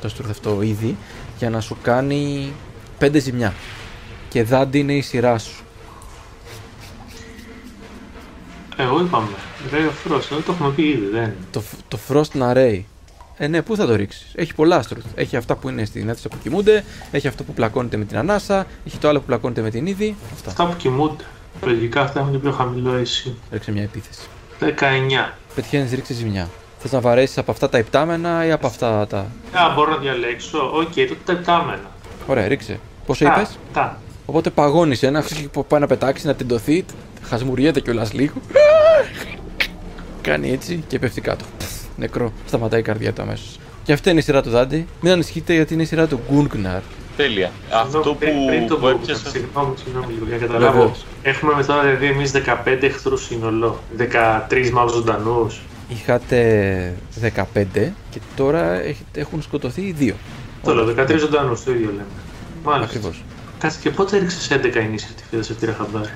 το στρούθ αυτό Ήδη, για να σου κάνει 5 ζημιά. Και Δάντη είναι η σειρά σου. Εγώ είπαμε. Ray of Frost, δεν το έχουμε πει ήδη, δεν. Το, φ- το Frost Ray. Ε, ναι, πού θα το ρίξεις; Έχει πολλά στρούθ. Έχει αυτά που είναι στην αίθουσα που κοιμούνται, έχει αυτό που πλακώνεται με την Ανάσα, έχει το άλλο που πλακώνεται με την Ήδη. Αυτά. Αυτά που κοιμούνται. Λογικά αυτά έχουν και πιο χαμηλό AC. Ρίξε μια επίθεση. 19. Πετυχαίνεις ρίξε ζημιά. Θες να βαρέσεις από αυτά τα ιπτάμενα ή από αυτά τα. Α, μπορώ να διαλέξω. Οκ, τότε τα ιπτάμενα. Ωραία, ρίξε. Πόσο Τα, είπες; Τα. Οπότε παγώνεις ένα, που πάει να πετάξεις, να τεντωθεί, χασμουριέται κιόλας λίγο. [laughs] Κάνει έτσι και πέφτει κάτω. Πφ, Νεκρό. Σταματάει η καρδιά του αμέσως. Και αυτή είναι η σειρά του Δάντη. Μην ανησυχείτε γιατί είναι η σειρά του Γκούνγκναρ. Τέλεια. Αυτό που, πριν, πριν το που πω, έπιασα. Συγγνώμη, συγγνώμη λίγο για να καταλάβω. Βεβαίως. Έχουμε με τώρα δηλαδή εμείς 15 εχθρούς σύνολο. 13 μάλλον ζωντανούς. Είχατε 15 και τώρα έχετε- έχουν σκοτωθεί οι δύο. Το λέω, 13 ζωντανούς, το ίδιο λέμε. Μάλιστα. Ακριβώς. Κάτσε και πότε έριξες 11 initiative, δεν σε πήρα χαμπάρι;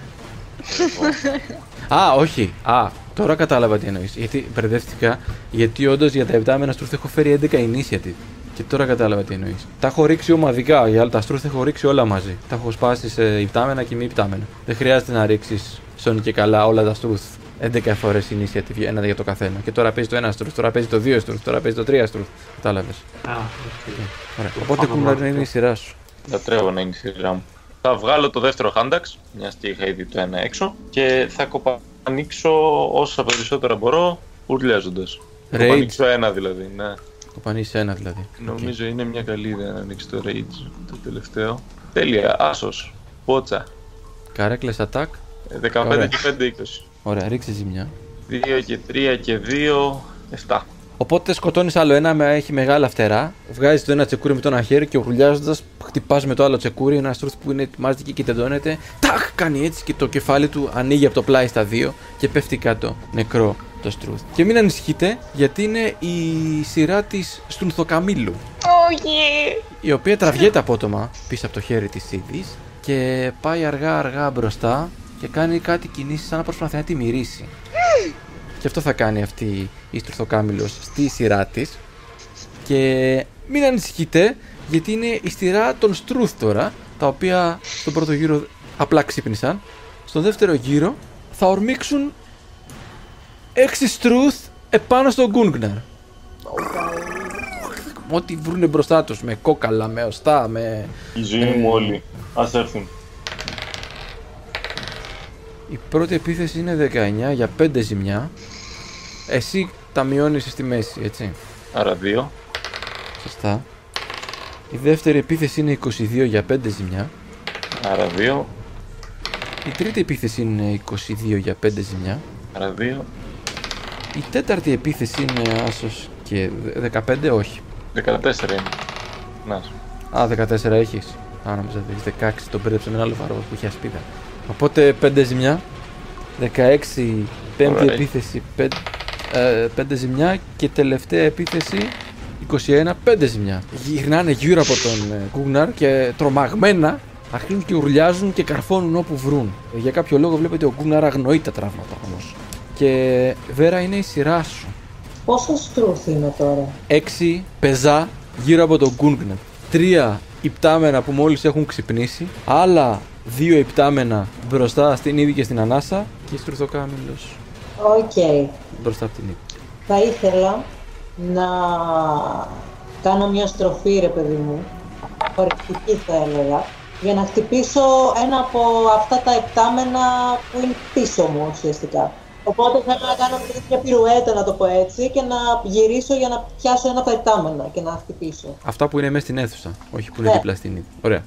Α, όχι. Α, τώρα κατάλαβα τι εννοείς. Γιατί μπερδεύτηκα, γιατί όντως για τα επτάμενα στρούθ έχω φέρει 11 initiative. Και τώρα κατάλαβα τι εννοείς. Τα έχω ρίξει ομαδικά. Για τα στρούθ έχω ρίξει όλα μαζί. Τα έχω σπάσει σε υπτάμενα και μη υπτάμενα. Δεν χρειάζεται να ρίξεις σώνει και καλά όλα τα στρούθ 11 φορές initiative, ένα για το καθένα. Και τώρα παίζει το ένα στρούθ, τώρα παίζει το 2 στρούθ, τώρα παίζει το 3 στρούθ. Κατάλαβες. Α, οκ. Ωραία. Οπότε Πάμε Γκούλγναρ μόνο είναι η αυτό. σειρά σου. Λατρεύω να είναι η σειρά μου. Θα βγάλω το δεύτερο handaxe, μιας και είχα ήδη το ένα έξω, και θα κοπανίξω όσα περισσότερα μπορώ, ουρλιάζοντας. Rage. Κοπανίξω ένα δηλαδή, ναι. Κοπανεί ένα δηλαδή. Νομίζω είναι μια καλή ιδέα να ανοίξει το Rage, το τελευταίο. Τέλεια, άσος, πότσα. Reckless attack. Ε, 15 Ωραία. και 5, 20. Ωραία, ρίξε ζημιά. 2 και 3 και 2, 7. Οπότε σκοτώνεις άλλο ένα, με, έχει μεγάλα φτερά. Βγάζεις το ένα τσεκούρι με το ένα χέρι και ουρλιάζοντας χτυπάς με το άλλο τσεκούρι. Ένα στρούθ που είναι ετοιμάζεται και τεντώνεται. Ταχ! Κάνει έτσι και το κεφάλι του ανοίγει από το πλάι στα δύο και πέφτει κάτω νεκρό το στρούθ. Και μην ανησυχείτε, γιατί είναι η σειρά της Στουνθοκαμίλου. Όχι. Η οποία τραβιέται απότομα πίσω από το χέρι της ήδη και πάει αργά αργά μπροστά και κάνει κάτι κινήσεις σαν να προσπαθεί να τη μυρίσει. Και αυτό θα κάνει αυτή η Στουρθοκάμιλος στη σειρά της. Και μην ανησυχείτε, γιατί είναι η σειρά των Στρούθ τώρα, τα οποία στον πρώτο γύρο απλά ξύπνησαν. Στον δεύτερο γύρο θα ορμήξουν 6 Στρούθ επάνω στον Γκούνγκναρ. Ό,τι βρούνε μπροστά τους, με κόκαλα, με οστά, με... Η ζωή Ε. μου όλοι. Ας έρθουν. Η πρώτη επίθεση είναι 19 για 5 ζημιά. Εσύ τα μειώνεις στη μέση, έτσι. Άρα 2. Σωστά. Η δεύτερη επίθεση είναι 22 για 5 ζημιά. Άρα 2. Η τρίτη επίθεση είναι 22 για 5 ζημιά. Άρα 2. Η τέταρτη επίθεση είναι άσος και 15, όχι. 14 είναι. Να σου. Α, 14 έχεις. Α, νόμιζα ότι έχεις 16, τον πήρεψε με ένα άλλο βαρός που είχε ασπίδα. Οπότε 5 ζημιά. 16, πέμπτη Ωραία. επίθεση 5, ε, 5 ζημιά και τελευταία επίθεση 21, 5 ζημιά. Γυρνάνε γύρω από τον ε, Κούγναρ και τρομαγμένα αρχίζουν και ουρλιάζουν και καρφώνουν όπου βρουν. Για κάποιο λόγο βλέπετε ο Κούγναρ αγνοεί τα τραύματα όμως. Και Βέρα είναι η σειρά σου. Πόσο στρούθ είναι τώρα; 6 πεζά γύρω από τον Γκούνγκνερ. 3 ιπτάμενα που μόλις έχουν ξυπνήσει. Άλλα 2 ιπτάμενα μπροστά στην Ήδη και στην Ανάσα. Και στρουθοκάμιλος Οκ. μπροστά από την Ήδη. Θα ήθελα να κάνω μια στροφή, ρε παιδί μου, χορευτική θα έλεγα, για να χτυπήσω ένα από αυτά τα επτάμενα που είναι πίσω μου ουσιαστικά. Οπότε θέλω να κάνω μια τέτοια πυρουέτα, να το πω έτσι, και να γυρίσω για να πιάσω ένα από τα επτάμενα και να χτυπήσω. Αυτά που είναι μέσα στην αίθουσα, όχι που είναι Ναι. δίπλα στην Ήδη. Ωραία.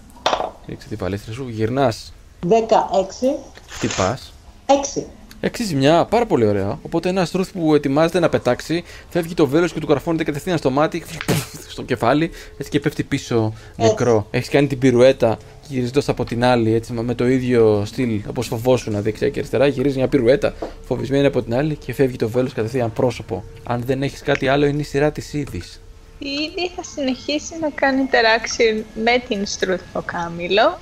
Ρίξε την παλέστρα σου, γυρνάς, 16, χτυπάς. 6. Έξι ζημιά, πάρα πολύ ωραία. Οπότε ένας στρούθ που ετοιμάζεται να πετάξει, φεύγει το βέλος και του καρφώνεται κατευθείαν στο μάτι, [laughs] στο κεφάλι, έτσι και πέφτει πίσω νεκρό. Έχεις κάνει την πυρουέτα γυρίζοντα από την άλλη, έτσι με το ίδιο στυλ όπως φοβόσουν δεξιά και αριστερά. Γυρίζει μια πυρουέτα φοβισμένη από την άλλη και φεύγει το βέλος κατευθείαν πρόσωπο. Αν δεν έχεις κάτι άλλο, είναι η σειρά της είδης. Η Ήδη θα συνεχίσει να κάνει interaction με την Στρουθοκάμιλο.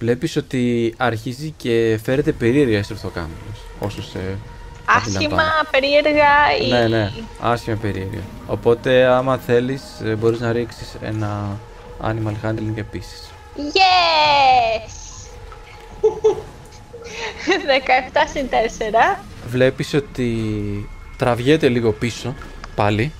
Βλέπεις ότι αρχίζει και φέρεται περίεργα η στρουθοκάμιλο. Όσο σε. Άσχημα, αντιλαμβάνεσαι. περίεργα ή... Ναι, ναι, άσχημα περίεργα. Οπότε, άμα θέλεις, μπορείς να ρίξεις ένα animal handling επίσης. Yes! 17 συν 4. Βλέπεις ότι τραβιέται λίγο πίσω πάλι.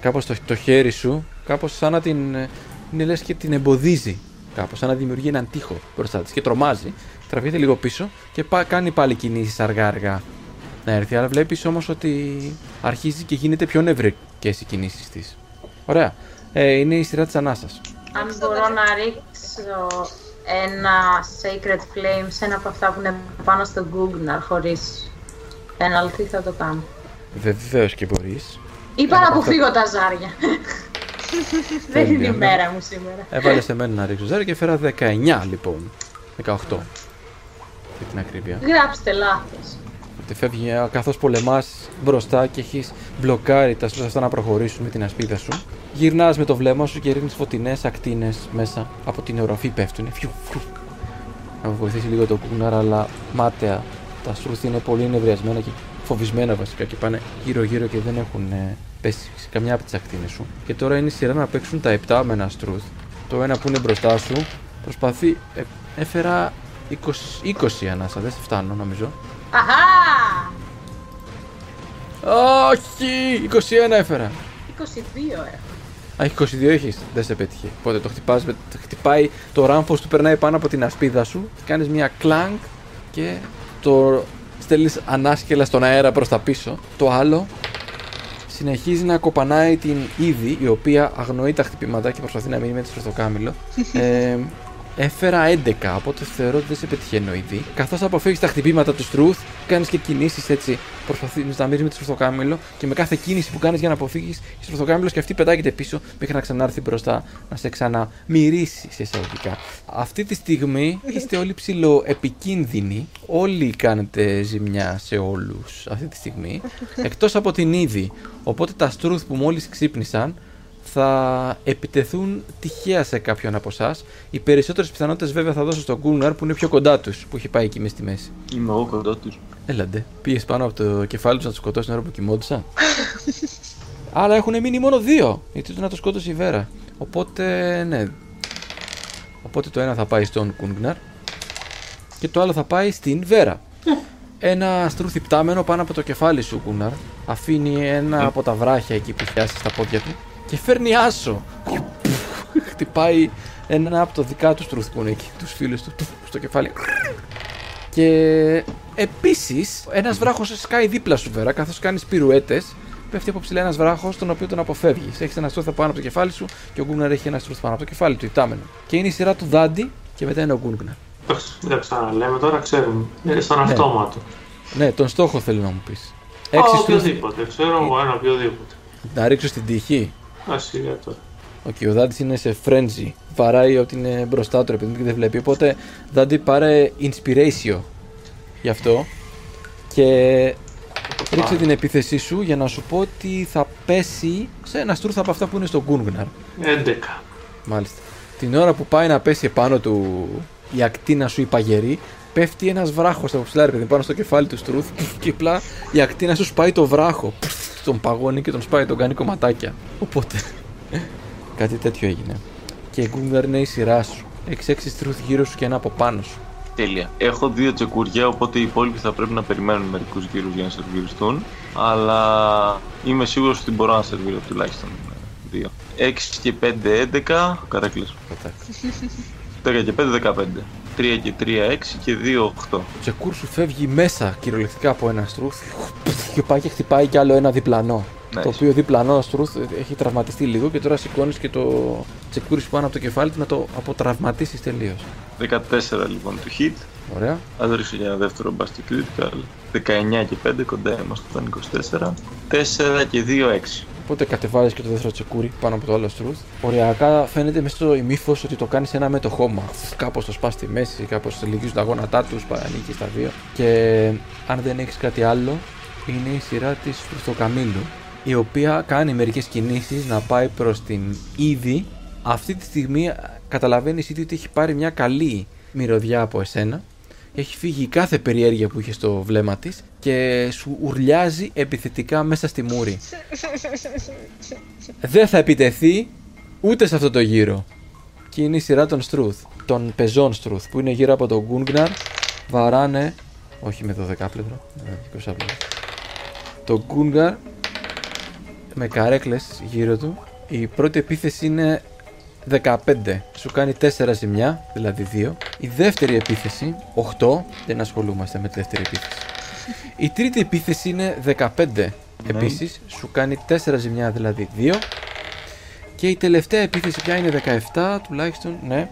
Κάπως το, το χέρι σου, κάπως σαν να την. ε, είναι λες και την εμποδίζει. Κάπως σαν να δημιουργεί έναν τοίχο μπροστά της και τρομάζει. Τραβιέται λίγο πίσω και πά, κάνει πάλι κινήσεις αργά-αργά να έρθει. Αλλά βλέπεις όμως ότι αρχίζει και γίνεται πιο νευρικές οι κινήσεις της. Ωραία. Ε, είναι η σειρά της ανάσας. Αν μπορώ να ρίξω ένα Sacred Flame σε ένα από αυτά που είναι πάνω στο Google χωρίς penalty θα το κάνω. Βεβαίως και μπορείς. Είπα να αποφύγω τα ζάρια. [laughs] Δεν είναι η Τέλεια. μέρα μου σήμερα. Έβαλε σε μένα να ρίξω ζάρι και φέρα 19 λοιπόν. 18. Για την ακρίβεια. Γράψτε λάθος. Ότι φεύγει καθώς πολεμάς μπροστά και έχεις μπλοκάρει τα στρώτα αυτά να προχωρήσουν με την ασπίδα σου. Γυρνάς με το βλέμμα σου και ρίχνεις φωτεινές ακτίνες μέσα από την οροφή πέφτουν. Φιου, φιου. Να βοηθήσει λίγο το κούγναρ, αλλά μάταια. Τα στρούθ είναι πολύ νευριασμένα και φοβισμένα βασικά και πάνε γύρω-γύρω και δεν έχουν ε, πέσει σε καμιά από τις ακτίνες σου. Και τώρα είναι η σειρά να παίξουν τα επτάμενα στρούθ. Το ένα που είναι μπροστά σου προσπαθεί. ε, έφερα 20, 20 ανάσα, δεν σε φτάνω νομίζω. Αχά! Όχι! 21 έφερα. 22 έχω. Α, έχει 22 έχεις. Δεν σε πέτυχε. Οπότε το χτυπάς, με- το χτυπάει, το ράμφος του περνάει πάνω από την ασπίδα σου. Κάνεις μια κλανκ και το στέλνεις ανάσκελα στον αέρα προς τα πίσω. Το άλλο συνεχίζει να κοπανάει την είδη η οποία αγνοεί τα χτυπήματα και προσπαθεί να μείνει με τη στροφοκάμιλο. ε, έφερα 11, οπότε θεωρώ ότι δεν σε πετυχαίνω ήδη. Καθώς αποφεύγει τα χτυπήματα του Στρούθ, κάνεις και κινήσεις έτσι. Προσπαθείς να μείνει με τη στροφοκάμιλο και με κάθε κίνηση που κάνεις για να αποφύγεις, η στροφοκάμιλο και αυτή πετάγεται πίσω μέχρι να ξανάρθει μπροστά να σε ξαναμυρίσει σε εισαγωγικά. Αυτή τη στιγμή είστε όλοι ψηλό επικίνδυνοι. Όλοι κάνετε ζημιά σε όλους αυτή τη στιγμή. Εκτός από την είδη. Οπότε τα Στρούθ που μόλις ξύπνησαν θα επιτεθούν τυχαία σε κάποιον από εσάς. Οι περισσότερες πιθανότητες βέβαια θα δώσω στον Κούναρ που είναι πιο κοντά τους, που έχει πάει εκεί μες στη μέση. Είμαι εγώ κοντά τους. Έλαντε, πήγες πάνω από το κεφάλι τους να τους σκοτώσει την ώρα που κοιμόντουσαν. [laughs] Αλλά έχουν μείνει μόνο δύο, γιατί το να το σκότωσε η Βέρα. Οπότε, ναι. Οπότε το ένα θα πάει στον Κούγκναρ και το άλλο θα πάει στην Βέρα. Ένα στρούθι πτάμενο πάνω από το κεφάλι σου, Κούναρ. Αφήνει ένα από τα βράχια εκεί που πιάσει στα πόδια του και φέρνει άσο. Και Χτυπάει ένα από τα δικά τους στρούθι που είναι εκεί, τους φίλους του, του, στο κεφάλι. Και επίσης, ένας βράχος σκάει δίπλα σου, Βέρα, καθώς κάνεις πυρουέτες. Πέφτει από ψηλά ένας βράχος, τον οποίο τον αποφεύγεις. Έχεις ένα στρούθ πάνω από το κεφάλι σου και ο Γκούναρ έχει ένα στρούθ πάνω από το κεφάλι του, ητάμενο. Και είναι η σειρά του Δάντη και μετά είναι ο Γκούναρ. Εντάξει, Δεν τα ξαναλέμε τώρα, ξέρουμε. Είναι στον αυτόματο. Ναι, τον στόχο θέλω να μου πεις. Α, Έξι στρούθ. οποιοδήποτε. Ξέρω εγώ ένα οποιοδήποτε. Να ρίξω στην τύχη. Α σιγά τώρα. Οκ, ο Δάντη είναι σε frenzy. Βαράει ότι είναι μπροστά του, επειδή δεν βλέπει. Οπότε, Δάντη, πάρε inspiration γι' αυτό. Και ρίξε την επίθεσή σου για να σου πω ότι θα πέσει σε ένα στρούθ από αυτά που είναι στο Γκούνγναρ. 11. Μάλιστα. Την ώρα που πάει να πέσει επάνω του η ακτίνα σου η παγερή, πέφτει ένας βράχος από ψηλά, ρε παιδί, πάνω στο κεφάλι του στρούθ [laughs] και απλά η ακτίνα σου σπάει το βράχο. Τον παγώνει και τον σπάει, τον κάνει κομματάκια. Οπότε. [laughs] κάτι τέτοιο έγινε. Και η Γκούγκαρ είναι η σειρά σου. Έχεις έξι στρούθ γύρω σου και ένα από πάνω σου. Τέλεια. Έχω δύο τσεκουριά, οπότε οι υπόλοιποι θα πρέπει να περιμένουν μερικούς γύρους για να σερβιριστούν. Αλλά είμαι σίγουρος ότι μπορώ να σερβίρω τουλάχιστον δύο. 6 και 5, 11. Καρέκλε. Πατάκα. 10 και 5, 15. 3 και 3, 6 και 2, 8. Το τσεκούρ σου φεύγει μέσα κυριολεκτικά από ένα στρούθ και πάει και χτυπάει κι άλλο ένα διπλανό. Nice. Το οποίο διπλανό στρούθ έχει τραυματιστεί λίγο και τώρα σηκώνεις και το τσεκούρις σου πάνω από το κεφάλι του να το αποτραυματίσεις τελείως. 14 λοιπόν του hit. Ωραία. Ας ρίξω για ένα δεύτερο μπάστι critical. 19 και 5, κοντά είμαστε ήταν 24. 4 και 2, 6. Οπότε κατεβάζεις και το δεύτερο τσεκούρι πάνω από το άλλο στρούθ. Οριακά φαίνεται μέσα στο ημίφος ότι το κάνεις ένα με το χώμα. Κάπως το σπάς στη μέση, κάπως λυγίζουν τα γόνατά τους, ανήκει στα δύο. Και αν δεν έχεις κάτι άλλο, είναι η σειρά της Φρουστοκαμίλου. Η οποία κάνει μερικές κινήσεις να πάει προς την είδη. Αυτή τη στιγμή καταλαβαίνεις ήδη ότι έχει πάρει μια καλή μυρωδιά από εσένα. Έχει φύγει κάθε περιέργεια που είχε στο βλέμμα της και σου ουρλιάζει επιθετικά μέσα στη μούρη. Δεν θα επιτεθεί ούτε σε αυτό το γύρο. Και είναι η σειρά των Στρούθ, των πεζών Στρούθ, που είναι γύρω από τον Γκούνγκναρ. Βαράνε, όχι με 12 πλευρό, με 20 πλευρό. Το Γκούνγκαρ με καρέκλες γύρω του. Η πρώτη επίθεση είναι 15. Σου κάνει 4 ζημιά, δηλαδή 2. Η δεύτερη επίθεση, 8. Δεν ασχολούμαστε με τη δεύτερη επίθεση. Η τρίτη επίθεση είναι 15. Επίσης, σου κάνει 4 ζημιά, δηλαδή 2. Και η τελευταία επίθεση πια είναι 17, τουλάχιστον, ναι.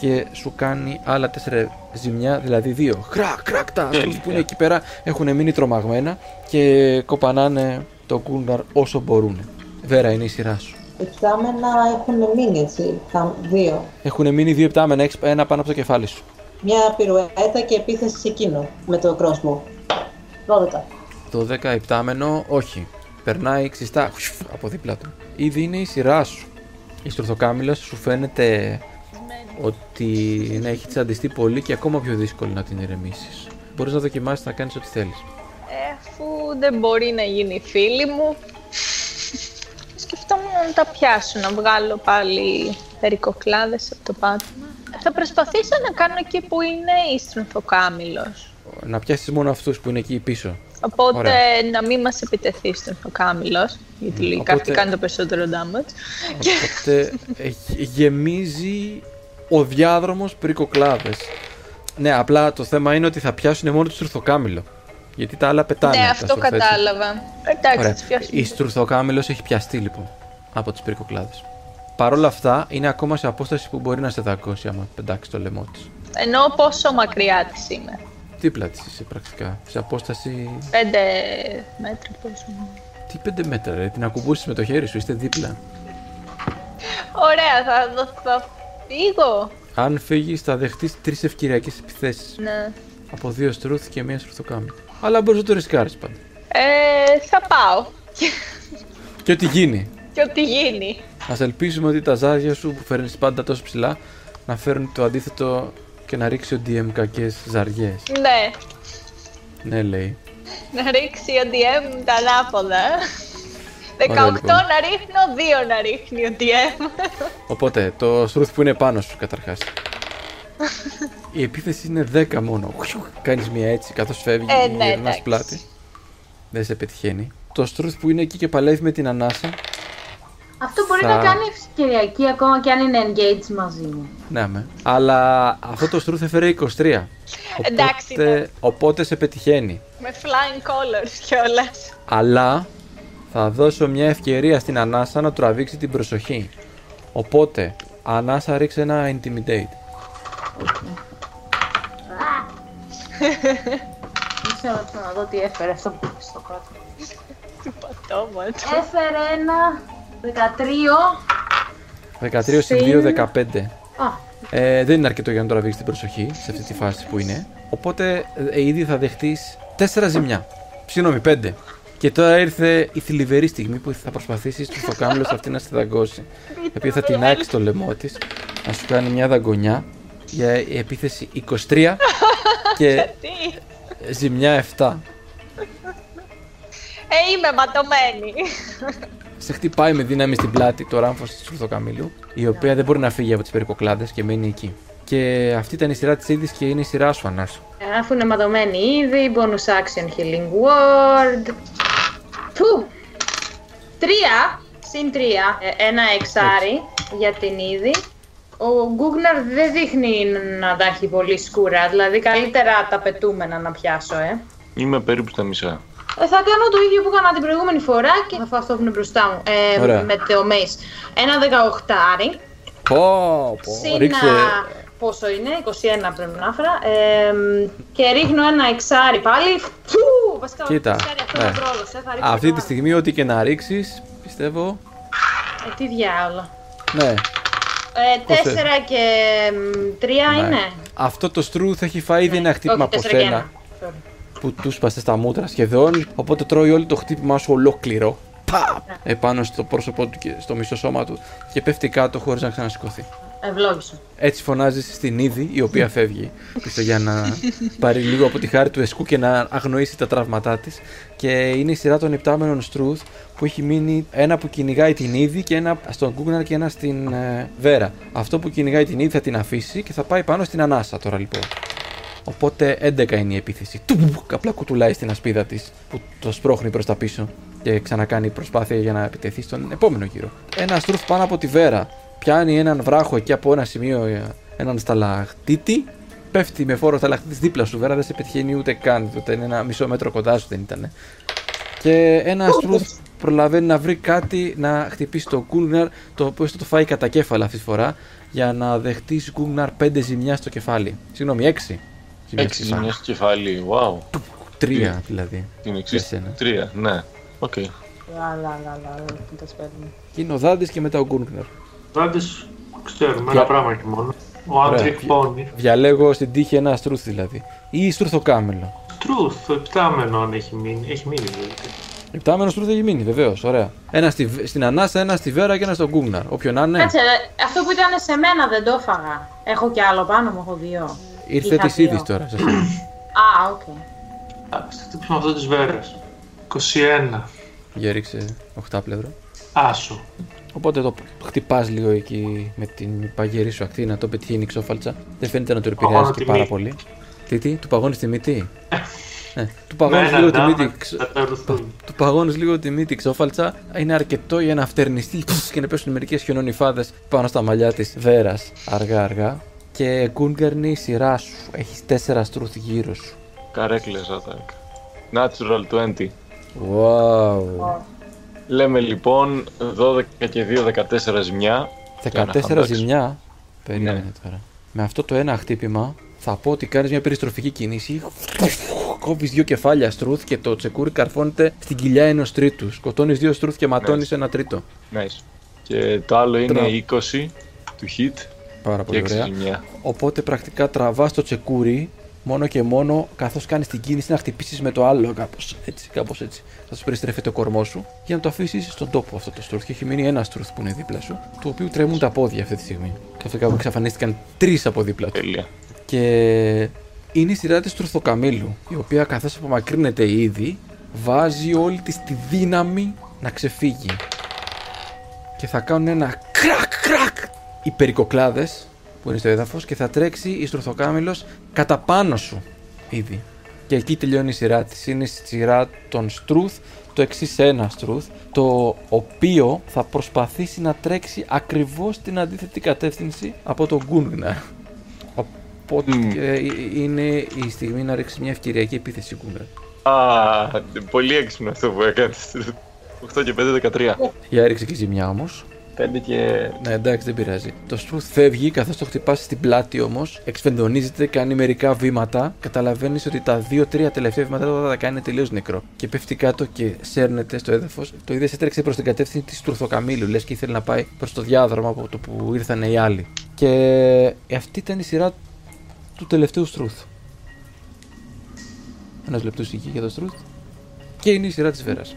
Και σου κάνει άλλα 4 ζημιά, δηλαδή 2. Κρακ, κρακ, τα αστρούθ που είναι εκεί πέρα έχουν μείνει τρομαγμένα και κοπανάνε το κούγκαρ όσο μπορούν. Βέρα, είναι η σειρά σου. Εξάμενα έχουν μείνει έτσι. τα Δύο. Έχουν μείνει δύο επτάμενα, έχεις ένα πάνω από το κεφάλι σου. Μια πυρουέτα και επίθεση σε εκείνο με το crossbow. 12. Το 10 επτάμενο, όχι. Περνάει ξιστά χουφ, από δίπλα του. Ήδη είναι η σειρά σου. Η στουρθοκάμιλα σου φαίνεται ότι ναι, έχει τσαντιστεί πολύ και ακόμα πιο δύσκολο να την ηρεμήσεις. Μπορείς να δοκιμάσεις να κάνεις ό,τι θέλεις. Ε, αφού δεν μπορεί να γίνει φίλη μου, σκεφτόμουν να τα πιάσω, να βγάλω πάλι περικοκλάδες από το πάτωμα. Θα προσπαθήσω να κάνω εκεί που είναι η στροφοκάμιλος. Να πιάσεις μόνο αυτούς που είναι εκεί πίσω. Οπότε Ωραία. να μην μας επιτεθεί στροφοκάμιλος, γιατί λογικά Οπότε- αυτή κάνει το περισσότερο damage. Οπότε ε, γεμίζει ο διάδρομος περικοκλάδες. Ναι, απλά το θέμα είναι ότι θα πιάσουν μόνο το στουρθοκάμιλο. Γιατί τα άλλα πετάνε. ναι, τα αυτό στουρθ, έτσι. κατάλαβα. Εντάξει, Ωραία. τις πιάσουμε. Η στουρθοκάμιλος έχει πιαστεί λοιπόν από τις περικοκλάδες. Παρ' όλα αυτά είναι ακόμα σε απόσταση που μπορεί να σε δακώσει άμα πεντάξει το λαιμό της. Ενώ πόσο μακριά της είμαι. Δίπλα της είσαι πρακτικά. Σε απόσταση. Πέντε μέτρα πόσο. Τι πέντε μέτρα, ρε, την ακουμπούσεις με το χέρι σου, είστε δίπλα. Ωραία, θα, θα, θα φύγω. Αν φύγεις, θα δεχτείς τρεις ευκαιριακές επιθέσεις. Ναι. Από δύο στρούθ και μία στουρθοκάμιλο. Αλλά μπορείς να το ρισκάρεις πάντα. Ε, θα πάω. Και ό,τι γίνει. και ό,τι γίνει. Α ελπίσουμε ότι τα ζάρια σου που φέρνεις πάντα τόσο ψηλά να φέρουν το αντίθετο και να ρίξει ο DM κακές ζαριές. Ναι, Ναι, λέει. να ρίξει ο DM τα ανάποδα. 18 Ωραία, λοιπόν. να ρίχνω, 2 να ρίχνει ο DM. Οπότε, το στρούθ που είναι πάνω σου καταρχάς. Η επίθεση είναι 10 μόνο. Κάνεις μία έτσι καθώς φεύγει Ε, ε, ναι, γυρνάς εντάξει. πλάτη. Δεν σε πετυχαίνει. Το στρούθ που είναι εκεί και παλεύει με την ανάσα. Αυτό μπορεί Θα- να κάνει ευκαιριακή ακόμα και αν είναι engaged μαζί μου. Ναι, με. Αλλά αυτό το στρούθ έφερε 23. Εντάξει, Οπότε, ναι. οπότε σε πετυχαίνει. Με flying colors κιόλας. Αλλά θα δώσω μια ευκαιρία στην ανάσα να τραβήξει την προσοχή. Οπότε, ανάσα ρίξε ένα intimidate. Δεν ξέρω να δω τι έφερε αυτό που είπε στο κάτω. Του πατώματος. Έφερε ένα 13. 13 συν Συν- 2, 15. Α, Ε, δεν είναι αρκετό για να το τραβήξεις την προσοχή σε αυτή τη φάση που είναι. Οπότε ε, ήδη θα δεχτείς 4 ζημιά. Συγγνώμη, 5. Και τώρα ήρθε η θλιβερή στιγμή που θα προσπαθήσεις στο θοκάμιλο αυτή να στη δαγκώσει. Η οποία θα τεινάξεις το λαιμό της, να σου κάνει μια δαγκονιά για επίθεση 23 [laughs] και Τι; ζημιά 7. Ε, είμαι ματωμένη. Σε χτυπάει με δύναμη στην πλάτη το ράμφος της Ουρθοκαμίλου, η οποία δεν μπορεί να φύγει από τις περικοκλάδες και μένει εκεί. Και αυτή ήταν η σειρά της είδης και είναι η σειρά σου, Ανάσου. αφού είναι ματωμένη ήδη, bonus action healing word. Φου! Τρία, συν τρία, ε, ένα εξάρι για την είδη. Ο Γκούγναρ δεν δείχνει να τα έχει πολύ σκούρα, δηλαδή καλύτερα τα πετούμενα να πιάσω, ε. Είμαι περίπου στα μισά. Ε, Θα κάνω το ίδιο που έκανα την προηγούμενη φορά και θα φάω αυτό που είναι μπροστά μου. Ε, Ωραία. με το Mace. Ένα 18. Πω, πω, Συν ρίξε. α, πόσο είναι, 21 πρέπει να έφερα. Ε, και ρίχνω ένα εξάρι πάλι. Φου, βασικά Κοίτα, εξάρι αυτό ναι. δεν πρόλωσε. Θα ρίξω Αυτή το τη άλλο. στιγμή, ό,τι και να ρίξεις, πιστεύω. Ε, τι διάολο. Ναι, Ε, Πώς, ε; 4 και 3 ναι. είναι. Αυτό το στρούθ έχει φάει ήδη ένα χτύπημα Όχι, από 4 και σένα 1. Sorry. που τους σπάστε στα μούτρα σχεδόν. Οπότε τρώει όλο το χτύπημά σου ολόκληρο. Πα! Επάνω στο πρόσωπό του και στο μισό σώμα του και πέφτει κάτω χωρίς να ξανασηκωθεί. Ευλόγησο. Έτσι φωνάζεις στην είδη η οποία φεύγει πίσω για να πάρει λίγο από τη χάρη του εσκού και να αγνοήσει τα τραύματά της. Και είναι η σειρά των υπτάμενων Στρούθ που έχει μείνει ένα που κυνηγάει την είδη και ένα στον Κούγκναρ και ένα στην ε, Βέρα. Αυτό που κυνηγάει την είδη θα την αφήσει και θα πάει πάνω στην ανάσα τώρα λοιπόν. Οπότε 11 είναι η επίθεση. Τουμπουκ, απλά κουτουλάει στην ασπίδα της που το σπρώχνει προς τα πίσω και ξανακάνει προσπάθεια για να επιτεθεί στον επόμενο γύρο. Ένα στρούθ πάνω από τη Βέρα πιάνει έναν βράχο εκεί από ένα σημείο, ε, έναν σταλαχτήτη. Πέφτει με φόρο σταλαχτήτης δίπλα σου, Βέρα δεν σε πετυχαίνει ούτε καν. Ούτε είναι ένα μισό μέτρο κοντά σου δεν ήταν. Και ένα στρούθ προλαβαίνει να βρει κάτι να χτυπήσει το Γκούγναρ, το οποίο θα το φάει κατά κέφαλα αυτή τη φορά, για να δεχτεί Γκούγναρ 5 ζημιά στο κεφάλι. Συγγνώμη, 6. Έξι ζημιά στο κεφάλι. Wow. Τρία δηλαδή. Την Για εξή. σένα. Τρία, ναι. Οκ. Λα, λα, λα, λα, δεν τα σπέρνουμε. Είναι ο Δάντης και μετά ο Γκούγναρ. Πάντως, ξέρουμε Ποια- ένα πράγμα και μόνο. Ο Άντρικ Ωραία. Πόνι. Διαλέγω στην τύχη ένα στρούθ δηλαδή. Ή στρούθοκάμελο. Στρούθ, το ιπτάμενο αν έχει μείνει. Έχει μείνει δηλαδή. Ιπτάμενο στρούθ έχει μείνει, βεβαίως. Ωραία. Ένα στη, στην Ανάσα, ένα στη Βέρα και ένα στον Γκούγναρ. Όποιον να είναι. Κάτσε, ρε, αυτό που ήταν σε μένα δεν το έφαγα. Έχω κι άλλο πάνω μου, έχω δύο. Ήρθε Είχα της δύο. είδη τώρα. σε [clears throat] αυτό. Α, οκ. Εντάξει, θα χτυπήσουμε αυτό της Βέρας. 21. Για ρίξε 8 πλευρό. Άσο. Οπότε το χτυπάς λίγο εκεί με την παγερή σου ακτίνα, το πετυχαίνει ξόφαλτσα. Δεν φαίνεται να το επηρεάζει Παγώνω και τη πάρα μύτη. πολύ. Τι, τι, του παγώνεις τη μύτη; [laughs] ναι, του Με παγώνεις ένα λίγο τη ντάμα μύτη. ξ- θα τα ρουθούν. Του παγώνεις λίγο τη μύτη ξόφαλτσα. Είναι αρκετό για να φτερνιστεί πφ, και να πέσουν μερικές χιονονιφάδες πάνω στα μαλλιά της Βέρας. Αργά-αργά. Και Κούνγκαρνη, η σειρά σου. Έχεις τέσσερα στρούθ γύρω σου. Καρέκλες attack. Natural 20. Wow. Λέμε λοιπόν 12 και 2, 14 ζημιά. και ένα 14 χαντάξ. ζημιά. Περίμενε Ναι. τώρα. Με αυτό το ένα χτύπημα θα πω ότι κάνεις μια περιστροφική κίνηση. Κόβεις δύο κεφάλια στρούθ και το τσεκούρι καρφώνεται στην κοιλιά ενός τρίτου. Σκοτώνεις δύο στρούθ και ματώνεις Ναι. ένα τρίτο. Nice. Και το άλλο είναι Μπράβο. 20 του hit Πάρα και πολύ 6 ωραία. ζημιά. Οπότε πρακτικά τραβάς το τσεκούρι μόνο και μόνο καθώς κάνεις την κίνηση να χτυπήσεις με το άλλο κάπως έτσι. Κάπως έτσι. Θα σου περιστρέφεται ο κορμός σου για να το αφήσεις στον τόπο αυτό το στρούθ. Και έχει μείνει ένα στρούθ που είναι δίπλα σου, του οποίου τρέμουν τα πόδια αυτή τη στιγμή. Καθώ εξαφανίστηκαν τρεις από δίπλα του. Τέλεια. Και είναι η σειρά της Τρουθοκαμήλου, η οποία καθώς απομακρύνεται ήδη, βάζει όλη της τη δύναμη να ξεφύγει. Και θα κάνουν ένα κρακ κρακ οι περικοκλάδες που είναι στο έδαφος και θα τρέξει η Στρουθοκάμιλος κατά πάνω σου ήδη. Και εκεί τελειώνει η σειρά της. Είναι η σειρά των Στρούθ, το εξής ένα Στρούθ, το οποίο θα προσπαθήσει να τρέξει ακριβώς στην αντίθετη κατεύθυνση από τον Γκούνγναρ. Οπότε Μμμ. ε, ε, είναι η στιγμή να ρίξει μια ευκαιριακή επίθεση Γκούνγραν. Α, πολύ έξυπνο αυτό που έκανες. 8 και 5, 13. Για ρίξει και ζημιά όμως. 5 και. Ναι, εντάξει, δεν πειράζει. Το Στρούθ φεύγει, καθώς το χτυπάσει στην πλάτη όμως, εξφενδονίζεται, κάνει μερικά βήματα. Καταλαβαίνεις ότι τα δύο-τρία τελευταία βήματα θα τα κάνει τελείως νεκρό. Και πέφτει κάτω και σέρνεται στο έδαφος. Το είδες έτρεξε προς την κατεύθυνση της Στρουθοκαμήλου, λες και ήθελε να πάει προς το διάδρομο από το που ήρθαν οι άλλοι. Και αυτή ήταν η σειρά του τελευταίου Στρούθ. Ένας λεπτός εκεί για το Στρούθ. Και είναι η σειρά της Βέρας.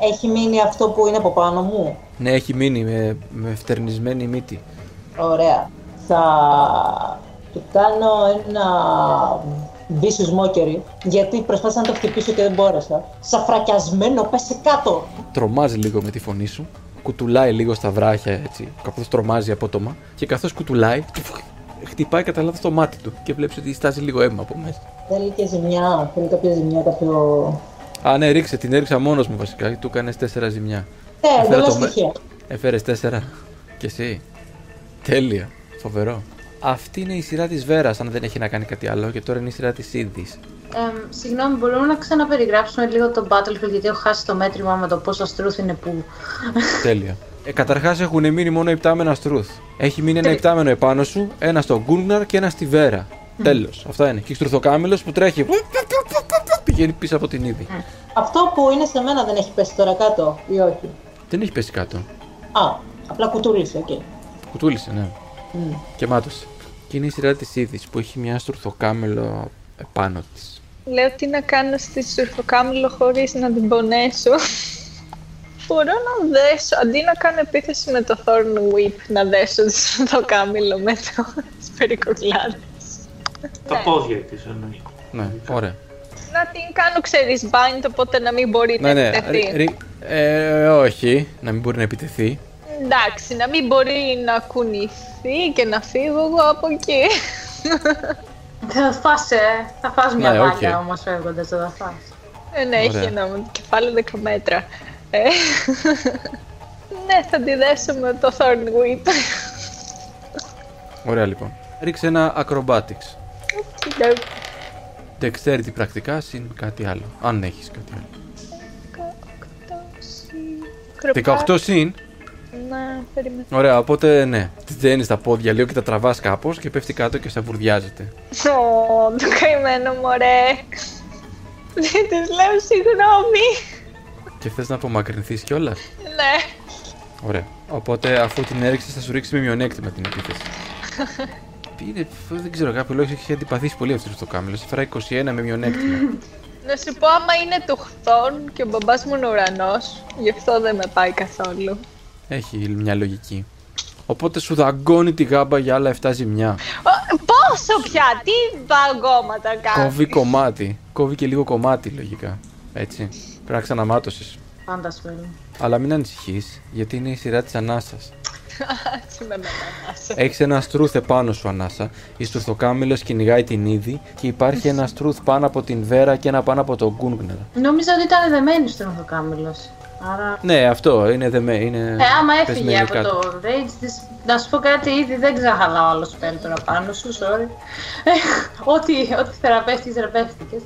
Έχει μείνει αυτό που είναι από πάνω μου; Ναι, έχει μείνει με, με φτερνισμένη μύτη. Ωραία. Θα του κάνω ένα vicious mockery, γιατί προσπάθησα να το χτυπήσω και δεν μπόρεσα. Σαφρακιασμένο, πέσε κάτω. τρομάζει λίγο με τη φωνή σου. Κουτουλάει λίγο στα βράχια έτσι, καθώς τρομάζει απότομα. Και καθώς κουτουλάει, χτυπάει κατά λάθος το μάτι του και βλέπεις ότι στάζει λίγο αίμα από μέσα. Θέλει και ζημιά, θέλει κάποια ζημιά, κάποιο... Α, ναι, ρίξε, την έριξα μόνος μου βασικά. Του έκανες 4 ζημιά. Ναι, Έφερα δεν το με- στοιχεία. Έφερες 4. Και εσύ. Τέλεια. Φοβερό. Αυτή είναι η σειρά της Βέρας, αν δεν έχει να κάνει κάτι άλλο. Και τώρα είναι η σειρά της Ήδη. Εμ, συγγνώμη, μπορούμε να ξαναπεριγράψουμε λίγο το Battlefield γιατί έχω χάσει το μέτρημα με το πόσα στρούθ είναι που. Τέλεια. Ε, Καταρχάς έχουν μείνει μόνο ιπτάμενα στρούθ. Έχει μείνει ένα ιπτάμενο επάνω σου, ένα στο Γκούνγναρ και ένα στη Βέρα. Τέλος. Αυτά είναι. Και στρουθοκάμιλος που τρέχει. Πηγαίνει πίσω από την είδη. Αυτό που είναι σε μένα δεν έχει πέσει τώρα κάτω ή όχι; Δεν έχει πέσει κάτω. Α, απλά κουτούλησε, οκ. Κουτούλησε, ναι. Μμ. Και μάτωσε. Και είναι η σειρά της είδης που έχει μια στρουθοκάμιλο επάνω της. Λέω τι να κάνω στη σουρφοκάμιλο χωρίς να την πονέσω; [laughs] Μπορώ να δέσω, αντί να κάνω επίθεση με το Thorn Whip, να δέσω τη στρουθοκάμιλο με τις [laughs] περικοκλάδες. Τα πόδια της εννοείς. Ναι, ωραία. Να την κάνω, ξέρεις, bind, οπότε να μην μπορεί Ναι, να ναι. επιτεθεί. ρι- ρι- ε, όχι, να μην μπορεί να επιτεθεί. Εντάξει, να μην μπορεί να κουνηθεί και να φύγω εγώ από εκεί. [laughs] Θα φας, ε, θα φας μια Ναι, βάλια οκ. όμως φεύγοντας, δεν θα φας. Ε, ναι, έχει Ωραία. ένα κεφάλι 10 μέτρα. Ε, [laughs] ναι, θα τη δέσω με το Thorn Whip. Ωραία λοιπόν. Ρίξε ένα acrobatics. Κοίτα, Dexterity πρακτικά συν κάτι άλλο. Αν έχεις κάτι άλλο. 18 συν. Ναι, περίμενε. Ωραία, οπότε ναι. Τη δένεις τα πόδια λίγο και τα τραβάς κάπως και πέφτει κάτω και σε βουρδιάζεται. Ω, το καημένο μωρέ. Δεν της λέω συγγνώμη. Και θες να απομακρυνθείς κιόλας; Ναι. Ωραία. Οπότε αφού την έριξες, θα σου ρίξει με μειονέκτημα την επίθεση. [laughs] Τι είναι, δεν ξέρω, κάποιο λόγο έχει αντιπαθήσει πολύ αυτός το κάμιλος. Σε φέρα 21 με μειονέκτημα. [laughs] Να σου πω άμα είναι του χθών και ο μπαμπάς μου είναι ουρανός, γι' αυτό δεν με πάει καθόλου. Έχει μια λογική. Οπότε σου δαγκώνει τη γάμπα για άλλα 7 ζημιά. Ω, Πόσο πια, τι βαγκώματα κάνεις. Κόβει κομμάτι. Κόβει και λίγο κομμάτι λογικά. Έτσι. Πρέπει να ξαναμάτωσες. Πάντα σου έλεγα. Αλλά μην ανησυχείς, γιατί είναι η σειρά της ανάσας. Σήμερα με ανάσα. Έχεις ένα στρούθ επάνω σου ανάσα. Η στουρθοκάμιλο κυνηγάει την είδη και υπάρχει ένα στρούθ πάνω από την Βέρα και ένα πάνω από τον Γκούνγκνερ. Νόμιζα ότι ήταν δεμένη στον Ορθοκάμιλο. Άρα. Ναι, αυτό είναι δεμε. Είναι Ε, άμα έφυγε πεσμένη από κάτω. το rage της, να σου πω κάτι, ήδη δεν ξαχαλάω άλλο spell τώρα πάνω σου, sorry. Ε, [laughs] ό,τι, ό,τι θεραπεύτηκες, θεραπεύτηκες.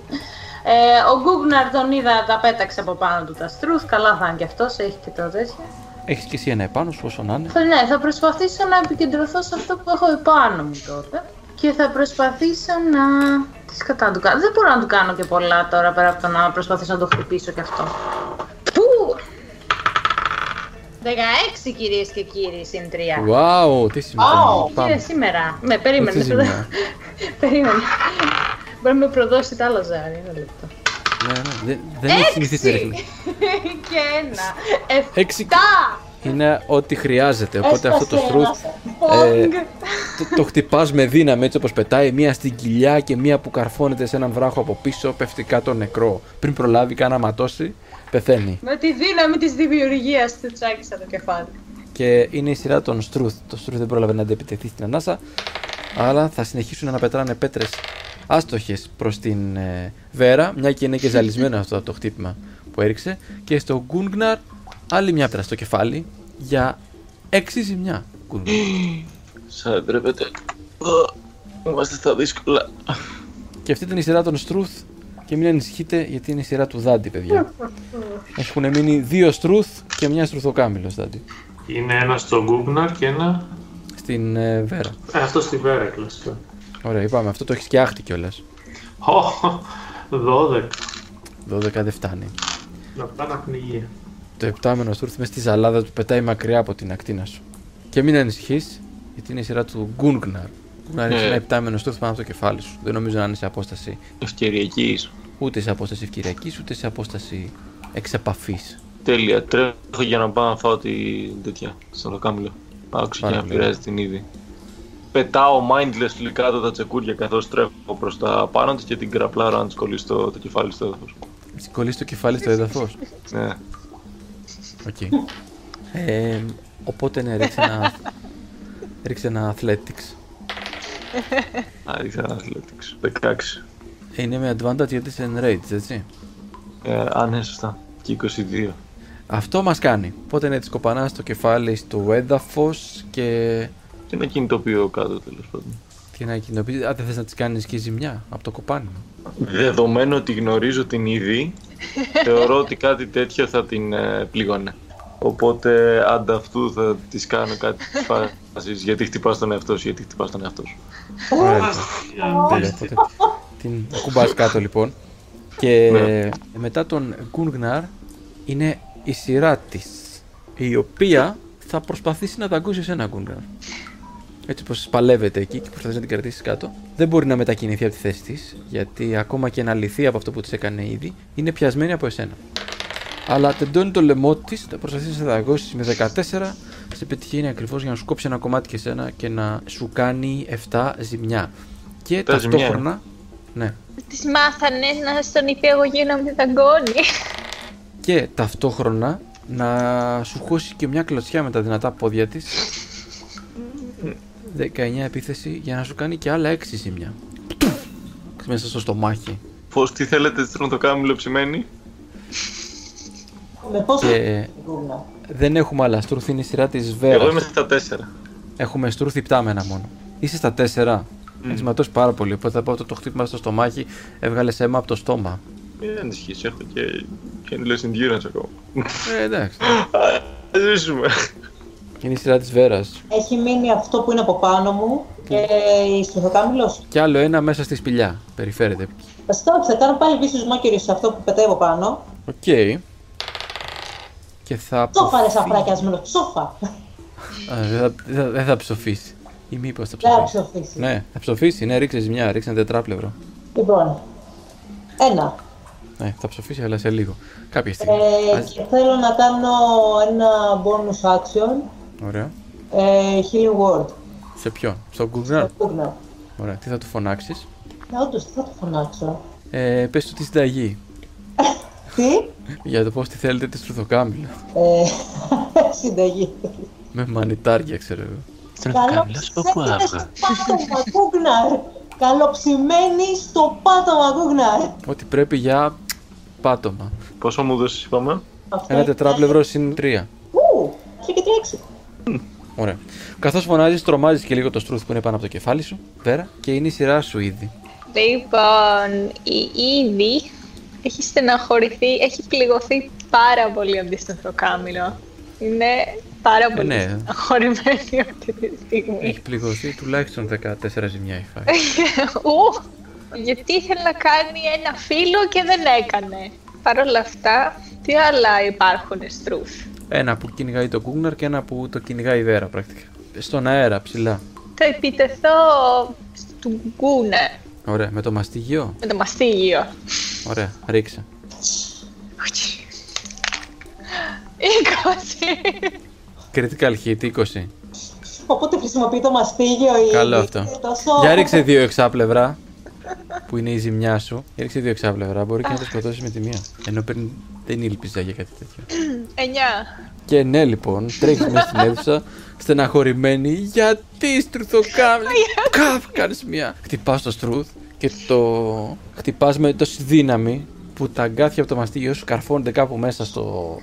Ε, ο Γκούγναρ τον είδα, τα πέταξε από πάνω του τα στρούθ, καλά θα είναι και αυτός, έχει και το τέτοιο. Έχεις και εσύ ένα επάνω σου, όσο να είναι. Θα- Ναι, θα προσπαθήσω να επικεντρωθώ σε αυτό που έχω επάνω μου τότε. Και θα προσπαθήσω να... Τις σκατά να του κάνω. Δεν μπορώ να του κάνω και πολλά τώρα πέρα από το να προσπαθήσω να το χτυπήσω και αυτό. Πού! 16 κυρίες και κύριοι, συν 3. Wow, τι σημαίνει. Wow. Κύριε, Πάμε. σήμερα. Ναι, περίμενε. Τι ζημιά. [laughs] περίμενε. Μπορεί να με προδώσει τα άλλα ζάρι. Ένα λεπτό. Ναι, ναι, δεν- Δεν έχει συνηθίσει να Έξι! ρίχνεις. [laughs] και ένα. Έξι. Εφτά! Είναι ό,τι χρειάζεται. Οπότε αυτό το Έσπασε στρούθ ένας. ε, Πόγκ! το, το χτυπάς με δύναμη έτσι όπως πετάει. Μία στην κοιλιά και μία που καρφώνεται σε έναν βράχο από πίσω. Πέφτει κάτω νεκρό. Πριν προλάβει καν να ματώσει, πεθαίνει. Με τη δύναμη της δημιουργίας του τσάκισα το κεφάλι. Και είναι η σειρά των Στρούθ. Το Στρούθ δεν πρόλαβε να αντεπιτεθεί στην ανάσα. Αλλά θα συνεχίσουν να πετράνε πέτρες άστοχες προς την ε, Βέρα, μια και είναι και [laughs] ζαλισμένο αυτό από το χτύπημα που έριξε. Και στο Γκούνγναρ άλλη μια πέτρα στο κεφάλι για 6 ζημιά. Γκούνγναρ. [gasps] Σαν ντρέπετε. Είμαστε στα δύσκολα. και αυτή ήταν η σειρά των Στρούθ. Και μην ανησυχείτε γιατί είναι η σειρά του Δάντη, παιδιά. [laughs] Έχουν μείνει δύο Στρούθ και μια Στρουθοκάμιλο Δάντη. Είναι ένα στο Γκούγναρ και ένα. Στην ε, Βέρα. Ε, αυτό στη Βέρα κλασικά. Ωραία, είπαμε. Αυτό το έχεις και άχτη κιόλας. Ω, 12. 12 δεν φτάνει. Να πάνε πνιγεία. Το επτάμενο στούρθ μες στη ζαλάδα του πετάει μακριά από την ακτίνα σου. Και μην ανησυχείς, γιατί είναι η σειρά του Γκούνγκναρ. Γκούνγκναρ έχει Ναι. ένα επτάμενο στούρθ πάνω από το κεφάλι σου. Δεν νομίζω να είναι σε απόσταση Ευκαιριακής. ούτε σε απόσταση ευκαιριακής ούτε σε απόσταση εξεπαφής. Τέλεια. Τρέχω για να πάω να φάω την τέτοια. Στο λοκάμιλο. Πάω και Πάρα να πολύ. πειράζει την είδη. Πετάω mindlessly κάτω τα τσεκούρια καθώς τρέχω προς τα πάνω της και την κραπλάρω αν της κολλήσει το, το κεφάλι στο έδαφος. Έτσι κολλήσεις το κεφάλι στο έδαφος; Ναι. Οκ. Ε, οπότε ναι, ρίξε ένα, [laughs] ρίξε ένα athletics. Άρχισα να athletics. 16. Ε, είναι με advantage γιατί είσαι enraged, έτσι. Ε, α, ναι, σωστά. Και 22. Αυτό μας κάνει. Οπότε ναι, της κοπανάς το κεφάλι στο έδαφος και Και ακινητοποιώ κάτω τέλος πάντων. την ακινητοποιείς. Α, δεν θες να της κάνεις και ζημιά από το κοπάνημα. Δεδομένου ότι γνωρίζω την είδη, [laughs] θεωρώ ότι κάτι τέτοιο θα την ε, πλήγωνε. Οπότε ανταυτού θα της κάνω κάτι [laughs] τη φάση. Γιατί χτυπάς τον εαυτό σου, γιατί χτυπάς τον εαυτό σου. Ωραία. Τέλεια, οπότε την κουμπάς κάτω λοιπόν. Και Ναι. μετά τον Γκούνγναρ είναι η σειρά της η οποία θα προσπαθήσει να δαγκώσει εσένα Γκούνγναρ. Έτσι πως παλεύεται εκεί και προσπαθεί να την κρατήσει κάτω. Δεν μπορεί να μετακινηθεί από τη θέση της γιατί ακόμα και να λυθεί από αυτό που της έκανε ήδη είναι πιασμένη από εσένα. Αλλά τεντώνει το λαιμό της, θα προσπαθήσει να σε δαγκώσει με 14. Σε πετυχαίνει ακριβώς για να σου κόψει ένα κομμάτι και σένα και να σου κάνει 7 ζημιά. Και Τα ζημιά. ταυτόχρονα. Ναι. Τη μάθανε να στον υπηαγωγείο να μην δαγκώνει. Και ταυτόχρονα να σου χώσει και μια κλωτσιά με τα δυνατά πόδια της. 19 επίθεση για να σου κάνει και άλλα 6 ζημιά. Μέσα στο στομάχι. Πώς τι θέλετε, στέλνω το κάμιλο ψημένη. Με πόσο Και Γκούγνα. δεν έχουμε άλλα. Στρούθ είναι η σειρά της Εγώ Βέρα. είμαι στα 4. Έχουμε στρούθ υπτάμενα μόνο. Είσαι στα 4. Έχεις ματώσει πάρα πολύ. Οπότε θα πω αυτό το χτύπημα στο στομάχι έβγαλε αίμα από το στόμα. Μην ανησυχείς, έχω και, και endless endurance ακόμα. Ε, εντάξει. Ας ζήσουμε. Είναι η σειρά της Βέρας. Έχει μείνει αυτό που είναι από πάνω μου και η στρουθοκάμιλος. Και άλλο ένα μέσα στη σπηλιά. Περιφέρεται. Βασικά όχι, θα κάνω πάλι vicious mockery σε αυτό που πετάει από πάνω. Οκ. Και θα. Ψόφα ρε αποφύγει- σαφρακιασμένο, ψόφα. Α, Δεν θα, δεν θα, δεν θα ψοφήσει. Ή μήπως θα Δεν θα ψοφήσει. ψοφήσει. Ναι, θα ψοφήσει. Ναι, ρίξε ζημιά. Ρίξε ένα τετράπλευρο. Λοιπόν, ένα. Ναι, θα ψοφήσει, αλλά σε λίγο. Κάποια στιγμή. Ε, Ας- και θέλω να κάνω ένα bonus action. Ωραία. Ε, healing word. Σε ποιον, στον Γκουγνάρ. Πούγνα. Ωραία, τι θα του φωνάξεις; Ε, όντως, τι θα το φωνάξω. Ε, πες του τη συνταγή. [laughs] Τι; Για το πώς τη θέλετε τη στρουθοκάμιλα. Ε, [laughs] συνταγή. Με μανιτάρια, ξέρω εγώ. Στροφοκάμιλος Καλοψημένη στο πάτωμα, Γκούγναρ. Καλοψημένη στο πάτωμα, Γκούγναρ. Ό,τι πρέπει για πάτωμα. Πόσο μου δώσεις είπαμε; Αυτό Ένα είναι- τετράπλευρο συν τρία. Ου, έχει και τρέξει. Ωραία. Καθώς φωνάζεις, τρομάζεις και λίγο το στρούθ που είναι πάνω από το κεφάλι σου. Πέρα και είναι η σειρά σου ήδη. Λοιπόν, η Ήδη έχει στεναχωρηθεί, έχει πληγωθεί πάρα πολύ από τη στενθοκάμιλο. Είναι πάρα πολύ ναι. στεναχωρημένη αυτή τη στιγμή. Έχει πληγωθεί τουλάχιστον 14 ζημιά έχει φάει. [laughs] Ου, γιατί ήθελε να κάνει ένα φίλο και δεν έκανε. Παρ' όλα αυτά, τι άλλα υπάρχουν στρούθ; Ένα που κυνηγάει το Κούγναρ και ένα που το κυνηγάει η Βέρα πρακτικά. Στον αέρα, ψηλά. Θα επιτεθώ του Γκούνε Ωραία, με το μαστίγιο; με το μαστίγιο. Ωραία, ρίξε. 20. Critical hit 20. Οπότε χρησιμοποιεί το μαστίγιο η Καλό αυτό. είναι τόσο- Για ρίξε δύο εξάπλευρα. Που είναι η ζημιά σου. Για ρίξε δύο εξάπλευρα. Μπορεί και να το σκοτώσεις με τη μία. Ενώ πριν δεν ήλπιζα για κάτι τέτοιο. 9. Και ναι, λοιπόν, τρέχεις μέσα στην αίθουσα, στεναχωρημένη. Γιατί στρουθοκάμιλ. Καπ, κάνεις μία. Χτυπάς το στρούθ και το χτυπάς με τόση δύναμη που τα αγκάθια από το μαστίγιο σου καρφώνονται κάπου μέσα στο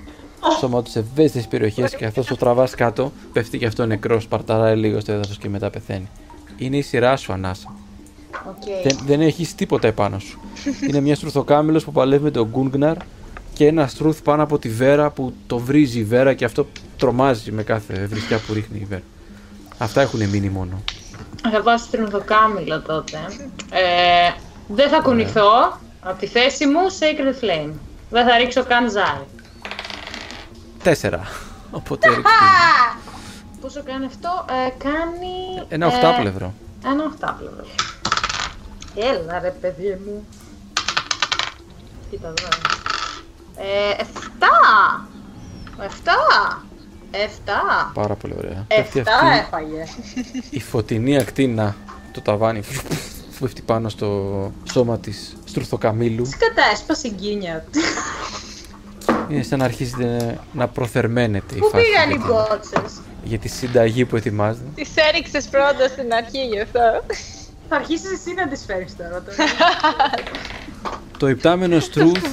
σώμα τους σε ευαίσθητες περιοχές και καθώς το τραβάς κάτω, πέφτει και αυτό νεκρός, σπαρταράει λίγο στο έδαφος και μετά πεθαίνει. Είναι η σειρά σου, Ανάσα. Οκ. Δεν, δεν έχεις τίποτα επάνω σου. [laughs] Είναι μια στρουθοκάμιλος που παλεύει με τον Γκούνγκναρ και ένα στρούθ πάνω από τη βέρα που το βρίζει η βέρα και αυτό τρομάζει με κάθε βρισκιά που ρίχνει η βέρα. Αυτά έχουν μείνει μόνο. Θα πάω στη στρουθοκάμιλο τότε. Ε, δεν θα κουνηθώ από τη θέση μου Sacred Flame. Δεν θα ρίξω καν ζάρι. Τέσσερα. [laughs] Οπότε ρίξτε Πόσο κάνει αυτό, ε, κάνει... ένα ε, οχτάπλευρο. Ένα οχτάπλευρο. Έλα ρε παιδί μου. Κοίτα εδώ. Ε, εφτά. Εφτά. Εφτά. Πάρα πολύ ωραία. Πέφτει Εφτά αυτή έφαγε. η φωτεινή ακτίνα το ταβάνι που πέφτει πάνω στο σώμα της στρουθοκαμίλου. Σκατά, έσπασε η γκίνια. Είναι σαν να αρχίζετε να προθερμαίνετε η Πού φάση πήγαν οι για την- μπότσες; για τη συνταγή που ετοιμάζετε. Τη έριξες πρώτα στην αρχή γι' αυτό. Θα αρχίσεις εσύ να τις φέρεις τώρα. τώρα. [laughs] Το υπτάμενο Στρούθ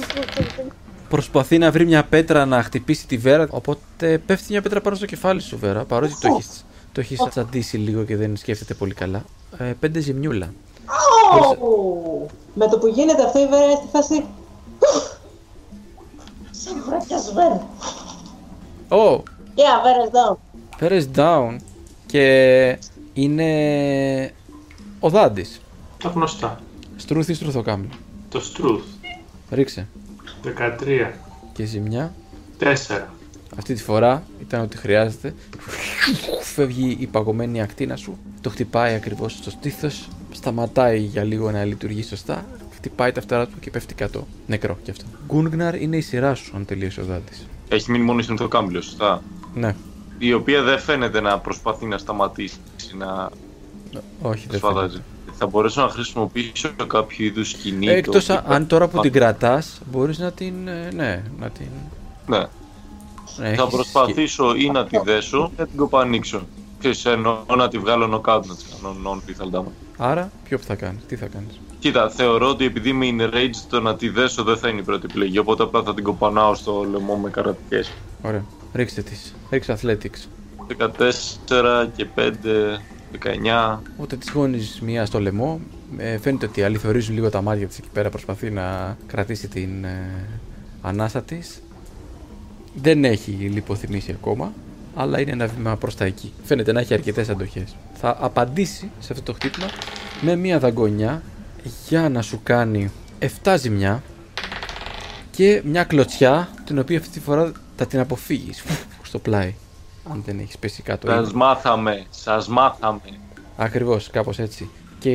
προσπαθεί να βρει μια πέτρα να χτυπήσει τη Βέρα. Οπότε πέφτει μια πέτρα πάνω στο κεφάλι σου, Βέρα. Παρότι το έχεις το έχεις τσαντήσει λίγο και δεν σκέφτεται πολύ καλά. Ε, πέντε ζημιούλα. Ω! Με το που γίνεται αυτό η Βέρα είναι στη φάση. Σαν βρακιασμένο. Ω! Yeah, Βέρα down. Πέρες down. Και είναι ο Δάντης. Τα γνωστά. Στρούθ ή στρουθοκάμιλο. Το Struth. Ρίξε. 13. Και ζημιά. 4. Αυτή τη φορά ήταν ότι χρειάζεται. Φεύγει η παγωμένη ακτίνα σου. Το χτυπάει ακριβώς στο στήθος. Σταματάει για λίγο να λειτουργεί σωστά. Χτυπάει τα φτερά του και πέφτει κάτω. Νεκρό κι αυτό. Γκούνγναρ είναι η σειρά σου, αν τελείωσε ο δάντης. Έχει μείνει μόνο η συνθοκάμιλο, σωστά; Ναι, Η οποία δεν φαίνεται να προσπαθεί να σταματήσει να όχι, δεν σφαδάζει. Θα μπορέσω να χρησιμοποιήσω κάποιο είδους σκηνή. το Εκτός οποίο- αν τώρα που την κρατάς, μπορείς να την. ε, Ναι, να την. Ναι. Ναι, Θα έχεις προσπαθήσω ή να τη δέσω ή να την κοπανίξω. Ξέρεις, εννοώ να τη βγάλω knockout να της κάνω non-lethal damage. Άρα, ποιο που θα κάνεις, τι θα κάνεις; Κοίτα, θεωρώ ότι επειδή είμαι in rage το να τη δέσω δεν θα είναι η πρώτη επιλογή, οπότε απλά θα την κοπανάω στο λαιμό με καρατικές. Ωραία. Ρίξτε τις. Ρίξτε athletics. 14 και 5, 19. Οπότε τη γόνεις μία στο λαιμό. Ε, φαίνεται ότι αληθορίζουν λίγο τα μάτια της εκεί πέρα. Προσπαθεί να κρατήσει την ε, ανάσα της. Δεν έχει λιποθυμήσει ακόμα, αλλά είναι ένα βήμα προς τα εκεί. Φαίνεται να έχει αρκετές αντοχές. Θα απαντήσει σε αυτό το χτύπημα με μία δαγκονιά για να σου κάνει 7 ζημιά και μια κλωτσιά την οποία αυτή τη φορά θα την αποφύγεις στο πλάι. Αν δεν έχεις πέσει κάτω. ήδη. Σας μάθαμε, σας μάθαμε. Ακριβώς, κάπως έτσι. Και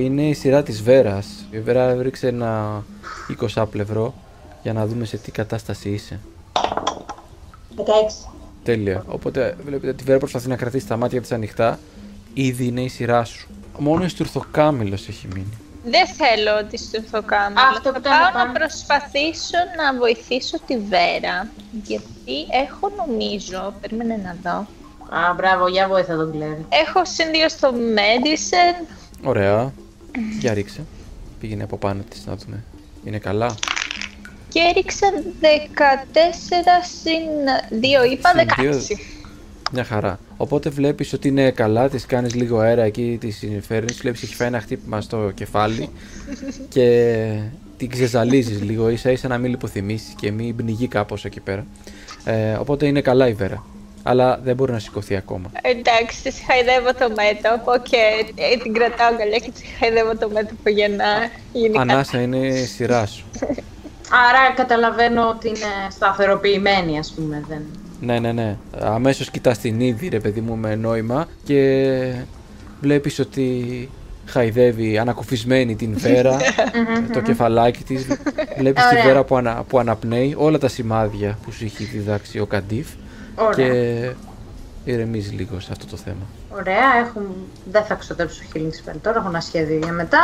είναι η σειρά της Βέρας. Η Βέρα ρίξε ένα 20 πλευρό για να δούμε σε τι κατάσταση είσαι. 16. Τέλεια. Οπότε βλέπετε ότι η Βέρα προσπαθεί να κρατήσει τα μάτια της ανοιχτά. Ήδη είναι η σειρά σου. Μόνος η Στουρθοκάμιλος έχει μείνει. Δεν θέλω τη στουρθοκάμιλο. Αυτό Θα που ήταν πάω πάνω. να προσπαθήσω να βοηθήσω τη Βέρα. Γιατί έχω νομίζω, περίμενε να δω. Α, μπράβο, για βοήθα τον Κλέρι. Έχω συν δύο στο Medicine. Ωραία. Για ρίξε. Πήγαινε από πάνω της να δούμε. Είναι καλά. Και έριξα 14 συν 2, είπα Συν δύο. 16. Μια χαρά. Οπότε βλέπεις ότι είναι καλά, τη κάνεις λίγο αέρα εκεί, τη φέρνεις. Βλέπεις έχει φάει ένα χτύπημα στο κεφάλι [laughs] και την ξεζαλίζεις λίγο, ίσα ίσα να μην λιποθυμήσεις και μην πνιγεί κάπως εκεί πέρα. Ε, οπότε είναι καλά η Βέρα. Αλλά δεν μπορεί να σηκωθεί ακόμα. Εντάξει, της χαϊδεύω το μέτωπο και ε, την κρατάω αγκαλιά και της χαϊδεύω το μέτωπο για να γίνει κάτι. Ανάσα είναι η σειρά σου. [laughs] Άρα καταλαβαίνω ότι είναι σταθεροποιημένη, ας πούμε. Δεν... ναι, ναι, ναι. Αμέσως κοιτάς την είδη, ρε παιδί μου, με νόημα και βλέπεις ότι χαϊδεύει ανακουφισμένη την Βέρα, [laughs] το κεφαλάκι της. [laughs] Βλέπεις τη Ωραία. Βέρα που, ανα, που αναπνέει, όλα τα σημάδια που σου έχει διδάξει ο Καντίφ Ωραία. και ηρεμίζει λίγο σε αυτό το θέμα. Ωραία, έχουν... δεν θα ξοδέψω healing spell τώρα, έχω ένα σχέδιο για μετά.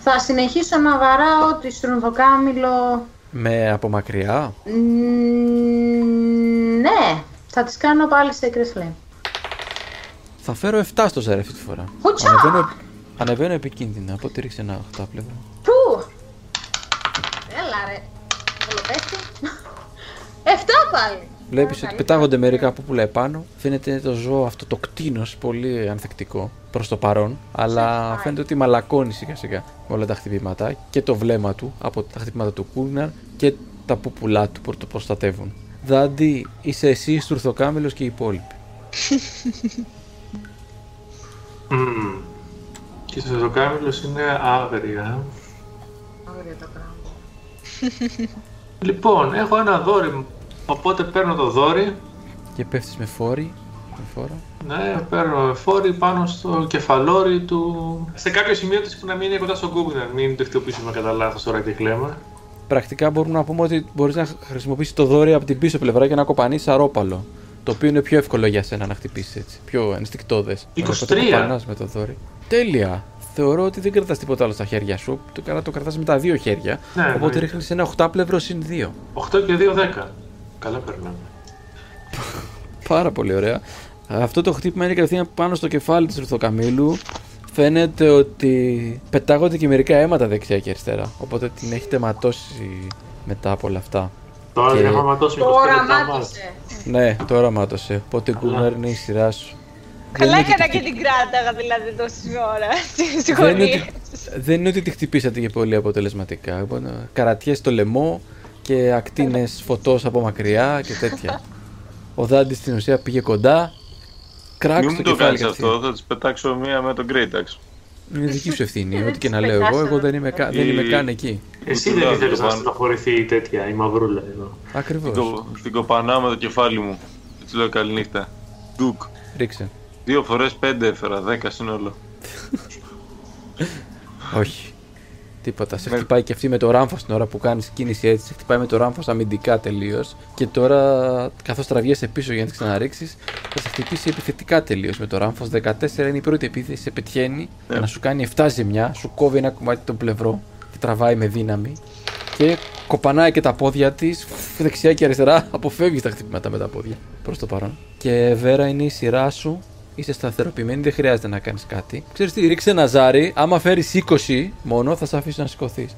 Θα συνεχίσω να βαράω τη στρунθοκάμιλο. Με από μακριά, Μ, ναι, θα τις κάνω πάλι Sacred Flame. θα φέρω 7 στο ζάρι αυτή τη φορά. Χουτσά! Ανεβαίνω, ανεβαίνω επικίνδυνα, οπότε ρίξε ένα 8 πλευρό. Πού! Έλα ρε, βολοπέστη. Εφτά πάλι. Βλέπεις ότι πετάγονται μερικά από πουλα επάνω. Φαίνεται το ζώο αυτό το κτίνος πολύ ανθεκτικό προς το παρόν. Αλλά φαίνεται ότι μαλακώνει σιγά σιγά με όλα τα χτυπήματα και το βλέμμα του από τα χτυπήματα του Κούναρ και τα πουπουλά του που το προστατεύουν. Δάντι, είσαι εσύ, Στουρθοκάμιλο και οι υπόλοιποι. Μμμ. Και στο Ζωκάμιλος είναι άγρια. Ωραία τα πράγματα. Λοιπόν, έχω ένα δόρυ, οπότε παίρνω το δόρυ. Και πέφτεις με φόρη. Με φόρα. Ναι, παίρνω φόρη πάνω στο κεφαλόρι του. Σε κάποιο σημείο της που να μην είναι κοντά στον Google, να μην το χτυπήσουμε κατά λάθος τώρα και κλέμα. Πρακτικά μπορούμε να πούμε ότι μπορείς να χρησιμοποιήσεις το δόρυ από την πίσω πλευρά και να κοπανίσει αρόπαλο. Το οποίο είναι πιο εύκολο για σένα να χτυπήσεις έτσι. Πιο ενστικτόδες. 23. με το δόρυ. Τέλεια. Θεωρώ ότι δεν κρατάς τίποτα άλλο στα χέρια σου. Το, καλά το κρατάς με τα δύο χέρια. Ναι, οπότε ναι. ρίχνεις ένα 8 πλευρό συν 2. 8 και 2, 10. Καλά περνάμε. Πάρα πολύ ωραία. Αυτό το χτύπημα είναι κατευθείαν πάνω στο κεφάλι τη Ρουθοκαμίλου. Φαίνεται ότι πετάγονται και μερικά αίματα δεξιά και αριστερά. Οπότε την έχετε ματώσει μετά από όλα αυτά. Τώρα Και- δεν έχουμε ματώσει με Το 25 λεπτά μας. οραμάτισε. Ναι, τώρα μάτωσε. Οπότε Γκούναρ είναι η σειρά σου. Καλά Δεν είναι έκανα ότι και την κράταγα δηλαδή τόση ώρα. [laughs] Δεν είναι, Συγχωρεί. ότι, δεν είναι ότι τη χτυπήσατε και πολύ αποτελεσματικά. Λοιπόν, Καρατιές στο λαιμό και ακτίνες φωτός από μακριά και τέτοια. [laughs] Ο Δάντης στην ουσία πήγε κοντά, κράξ Μην το μου το κεφάλι κάνεις κατευθείαν. αυτό, θα τις πετάξω μία με τον Great Axe. Είναι δική σου ευθύνη, Δεν ό,τι και τις να λέω εγώ, πετάς, εγώ δεν ε. είμαι, κα- δεν είμαι Η- καν εκεί. Εσύ Μου δεν το ήθελες να βάζω. στενοχωρηθεί η τέτοια, η μαυρούλα εδώ. Ακριβώς. Την κο- Την κοπανάω με το κεφάλι μου. Έτσι λέω καληνύχτα. Ντουκ. Ρίξε. Δύο φορές πέντε έφερα, δέκα σύνολο. Όχι. Τίποτα. Σε Με- χτυπάει και αυτή με το ράμφο την ώρα που κάνεις κίνηση έτσι. Σε χτυπάει με το ράμφο αμυντικά τελείως. Και τώρα, καθώς τραβιέσαι πίσω για να τη ξαναρίξεις, θα σε χτυπήσει επιθετικά τελείως με το ράμφος. 14 είναι η πρώτη επίθεση. Σε πετυχαίνει για να σου κάνει 7 ζημιά. Σου κόβει ένα κομμάτι των πλευρό και τραβάει με δύναμη. Και κοπανάει και τα πόδια της δεξιά και αριστερά. [laughs] Αποφεύγεις τα χτυπήματα με τα πόδια προς το παρόν. Και Βέρα είναι η σειρά σου. Είσαι σταθεροποιημένη, δεν χρειάζεται να κάνεις κάτι. Ξέρεις τι, ρίξε ένα ζάρι. Άμα φέρεις 20 μόνο, θα σε αφήσει να σηκωθείς.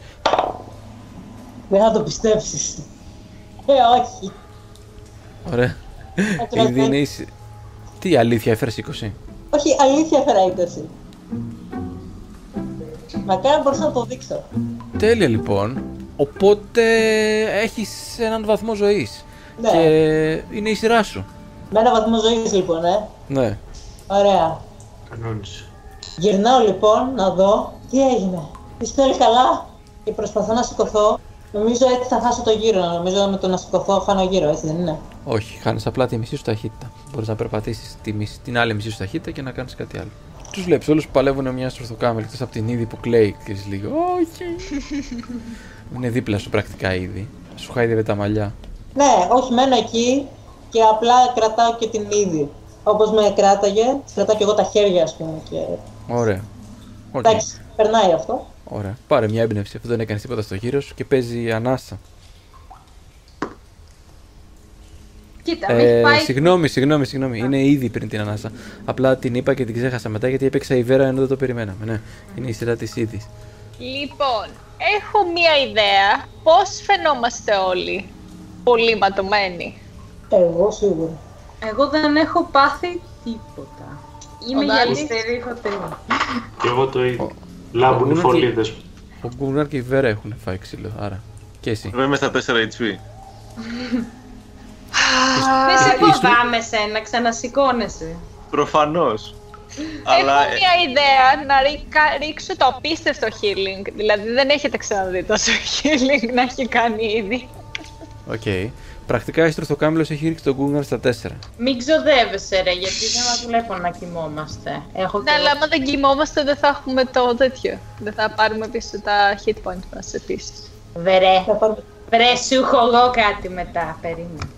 Δεν θα το πιστέψεις. Ε, όχι. Ωραία. Ακριβώς. Ήδη είναι η... σι- Τι αλήθεια, έφερες 20. Όχι, αλήθεια έφερα 20. Μακάρι μπορούσα να το δείξω. Τέλεια λοιπόν. Οπότε έχεις έναν βαθμό ζωής. Ναι. Και είναι η σειρά σου. Με ένα βαθμό ζωής λοιπόν, ε. Ναι. Ωραία. Κανόνισε. Γυρνάω λοιπόν να δω τι έγινε. Είστε όλοι καλά; Και προσπαθώ να σηκωθώ. Νομίζω έτσι θα χάσω το γύρο. Νομίζω με το να σηκωθώ χάνω γύρο, έτσι δεν είναι; Όχι, χάνεις απλά τη μισή σου ταχύτητα. Μπορείς να περπατήσεις τη μισή- την άλλη μισή σου ταχύτητα και να κάνεις κάτι άλλο. Τους βλέπεις όλους που παλεύουν μια στρουθοκάμιλο εκτός από την είδη που κλαίει και λες λίγο. Όχι. [laughs] Είναι δίπλα σου πρακτικά ήδη. Σου χάιδευε τα μαλλιά. Ναι, όχι, μένω εκεί και απλά κρατάω και την είδη. Όπως με κράταγε, κρατάω και εγώ τα χέρια, ας πούμε. Και... Ωραία. Οκ. Εντάξει, περνάει αυτό. Ωραία. Πάρε μια έμπνευση αφού δεν έκανε τίποτα στο γύρο σου και παίζει ανάσα. Κοίτα, με έχει Ε, πάει. συγγνώμη, συγγνώμη, συγγνώμη. Είναι ήδη πριν την ανάσα. Απλά την είπα και την ξέχασα μετά γιατί έπαιξα η Βέρα ενώ δεν το περιμέναμε. Ναι, είναι η σειρά της ήδης. Λοιπόν, έχω μία ιδέα. Πώς φαινόμαστε όλοι; Πολύ ματωμένοι. Εγώ σίγουρα. Εγώ δεν έχω πάθει τίποτα. Είμαι Ο Δάνης; γυαλιστερή χοντρή. Και εγώ το ίδιο. Ο- Λάμπουν οι ο- φωλίδες μου. Ο Γκούναρ και η Βέρα έχουν φάει ξύλο. Άρα. Και εσύ. Εγώ είμαι στα 4 HP. Δεν σε Ήσου- φοβάμαι σένα, ξανασηκώνεσαι. Προφανώς. Αλλά Έχω ε, μία ιδέα να ρίκα- ρίξω το απίστευτο healing. Δηλαδή δεν έχετε ξαναδεί τόσο [laughs] healing να έχει κάνει ήδη. Οκ. Πρακτικά η Στρουθοκάμιλος έχει ρίξει τον Γκούναρ στα 4. Μην ξοδεύεσαι ρε, γιατί δεν μας βλέπω να κοιμόμαστε. Έχω Ναι, και αλλά άμα δεν κοιμόμαστε δεν θα έχουμε το τέτοιο. Δεν θα πάρουμε πίσω τα hit point μας επίσης. Βρε, Θα πάρουμε... βρε σου έχω εγώ κάτι μετά, περίμενε.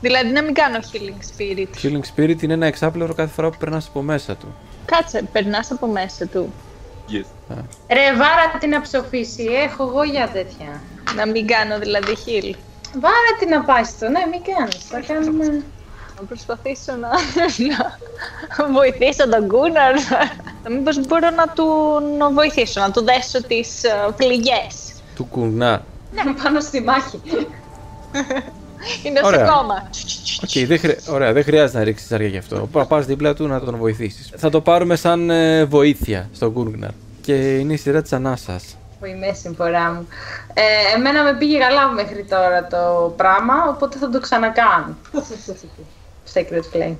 Δηλαδή να μην κάνω healing spirit. Healing Spirit είναι ένα εξάπλευρο κάθε φορά που περνάς από μέσα του. Κάτσε, περνάς από μέσα του. yes. Ρε, βάρα την να ψοφήσει, έχω εγώ για τέτοια. Να μην κάνω δηλαδή heal. Βάρα την να πάει στο, ναι, μην κάνεις, θα κάνουμε... Να προσπαθήσω να, να βοηθήσω τον Γκούναρ. Μήπως μπορώ να του να βοηθήσω, να του δέσω τις uh, πληγές. Του Γκούναρ. πάνω στη μάχη. Είναι Ωραία. σε κώμα. Οκ, δεν, χρει... Ωραία, δεν χρειάζεται να ρίξεις ζάρια γι' αυτό. Πα πας δίπλα του να τον βοηθήσεις. Θα το πάρουμε σαν ε, βοήθεια στον Γκούναρ. Και είναι η σειρά της ανάσας. Που η μέση φορά μου. Ε, εμένα με πήγε καλά μέχρι τώρα το πράγμα, οπότε θα το ξανακάνω. [laughs] Sacred Flame.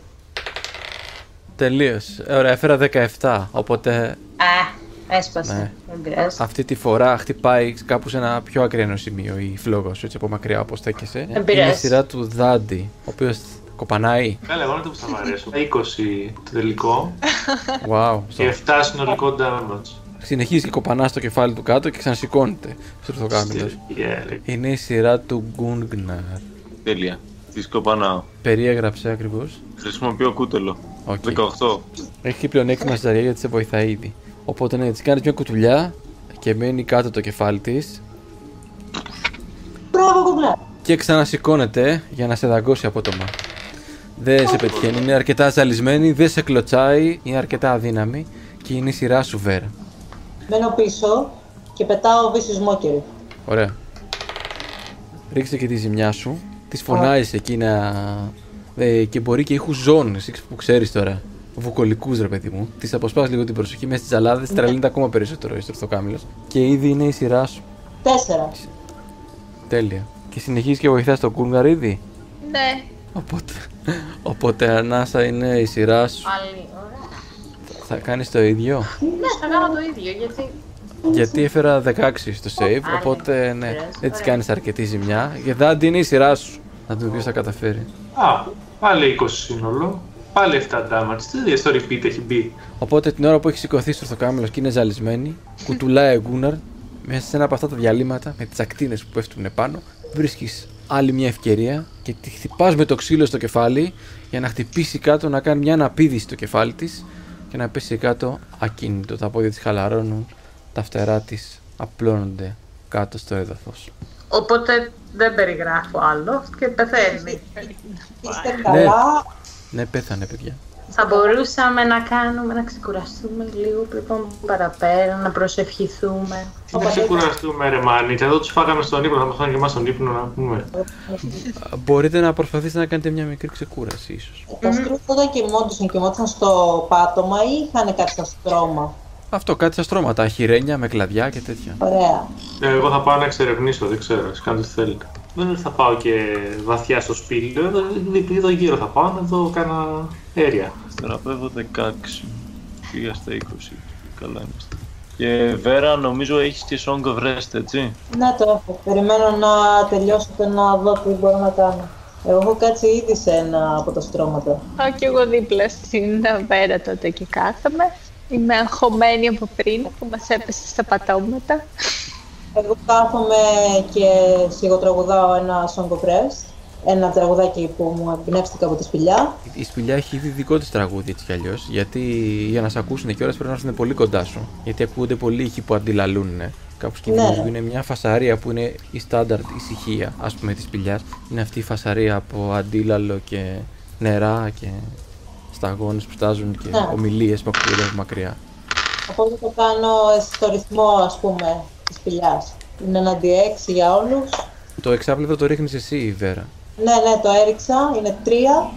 Τελείω. Ωραία, έφερα 17. Οπότε Α, έσπασε. Ναι. Δεν πειράζει. αυτή τη φορά χτυπάει κάπου σε ένα πιο ακραίο σημείο η φλόγα σου, έτσι από μακριά όπως στέκεσαι. Είναι η πειράζει. σειρά του Δάντι, ο οποίος κοπανάει. Καλά, εγώ είναι το που θα μ' αρέσω. 20 το τελικό Wow. και 7 συνολικό damage. Συνεχίζει και κοπανά στο κεφάλι του κάτω και ξανασηκώνεται στο ορθοκάμιλος. Yeah, Είναι η σειρά του Γκούνγκναρ. Τέλεια. Της κοπανάω. Περιέγραψε ακριβώς. Χρησιμοποιώ κούτελο. Οκ. 18. Έχει πλεονέκτημα στη ζαριά γιατί σε βοηθάει ήδη. Οπότε ναι, τη κάνει μια κουτουλιά και μένει κάτω το κεφάλι της Μπράβο, κουμπλά. και ξανασηκώνεται για να σε δαγκώσει απότομα. Δεν σε πετυχαίνει, είναι αρκετά ζαλισμένη, δεν σε κλωτσάει, είναι αρκετά αδύναμη και είναι η σειρά σου βέρα. Μένω πίσω και πετάω vicious mockery. Ωραία. Ρίξτε και τη ζημιά σου. Τη φωνάζεις εκεί να. Ε, και μπορεί και ήχους ζώνη, εσύ που ξέρεις τώρα. Βουκολικούς ρε παιδί μου. Τη αποσπάς λίγο την προσοχή μέσα στις ζαλάδε, τρελαίνεται ακόμα περισσότερο η Στορθοκάμιλο. Και ήδη είναι η σειρά σου. Τέσσερα. Τέλεια. Και συνεχίζεις και βοηθάς τον Κούνγαρ ήδη; Ναι. Οπότε, οπότε ανάσα είναι η σειρά σου. Άλλη, ωραία. Θα κάνεις το ίδιο; Ναι, θα κάνω το ίδιο, γιατί Γιατί έφερα 16 στο save. Α, Οπότε ναι, ναι, πειράζει. δεν τη Ωραία. κάνεις αρκετή ζημιά. Και Δάντι είναι η σειρά σου. Να δούμε ποιος θα καταφέρει. Α, πάλι 20 σύνολο. Πάλι 7 damage. Τι ίδια στο repeat έχει μπει. Οπότε την ώρα που έχει σηκωθεί στο ορθοκάμιλος και είναι ζαλισμένη, κουτουλάει ο Γκούναρ μέσα σε ένα από αυτά τα διαλύματα με τις ακτίνες που πέφτουν πάνω. Βρίσκεις άλλη μια ευκαιρία και τη χτυπάς με το ξύλο στο κεφάλι για να χτυπήσει κάτω, να κάνει μια αναπήδηση στο κεφάλι της και να πέσει κάτω ακίνητο. Τα πόδια της χαλαρώνουν, τα φτερά της απλώνονται κάτω στο έδαφος. Οπότε δεν περιγράφω άλλο και πεθαίνει. Είστε καλά. Ναι, πέθανε, παιδιά. Θα μπορούσαμε να κάνουμε, να ξεκουραστούμε λίγο πριν πάμε παραπέρα, να προσευχηθούμε. Τι να ξεκουραστούμε, ρε Μάνιτσα. Εδώ του φάγαμε στον ύπνο. Θα μα φάνε και εμά στον ύπνο να πούμε. Μπορείτε να προσπαθήσετε να κάνετε μια μικρή ξεκούραση, ίσω. Τα στρούφ όταν κοιμόντουσαν, κοιμόντουσαν στο πάτωμα ή είχαν κάτι στα στρώμα. Αυτό κάτι στα στρώματα, χειρένια με κλαδιά και τέτοια. Ωραία. Ε, Εγώ θα πάω να εξερευνήσω, δεν ξέρω. Ας κάνετε ό,τι θέλετε. Δεν είναι ότι θα πάω και βαθιά στο σπίτι. Εδώ, εδώ, εδώ γύρω θα πάω να δω κάνα αέρια. Θεραπεύω 16. Πήγα στα 20. Καλά είμαστε. Και Βέρα, νομίζω έχεις και Song of Rest, έτσι; Ναι, το έχω. Περιμένω να τελειώσετε να δω τι μπορώ να κάνω. Εγώ έχω κάτσει ήδη σε ένα από τα στρώματα. Πάω κι εγώ δίπλα στην βέρα τότε και κάθομαι. Είμαι αγχωμένη από πριν που μας έπεσε στα πατώματα. Εγώ κάθομαι και σιγοτραγουδάω ένα Song of Rest. Ένα τραγουδάκι που μου εμπνεύστηκα από τη σπηλιά. Η σπηλιά έχει ήδη δικό της τραγούδι έτσι κι αλλιώς. Γιατί για να σε ακούσουν και ώρες πρέπει να έρθουν πολύ κοντά σου. Γιατί ακούγονται πολλοί ήχοι που αντιλαλούν. Κάπου στην Ναι. ναι. είναι μια φασαρία που είναι η στάνταρτ ησυχία, ας πούμε, της σπηλιάς. Είναι αυτή η φασαρία από αντίλαλο και νερά και σταγόνες που στάζουν και Ναι. ομιλίες που ακούγονται από μακριά. Οπότε το κάνω στο ρυθμό, ας πούμε, της σπηλιάς. Είναι ένα D6 για όλους. Το εξάπλευρο το ρίχνεις εσύ, Βέρα. Ναι, ναι, το έριξα. Είναι τρία.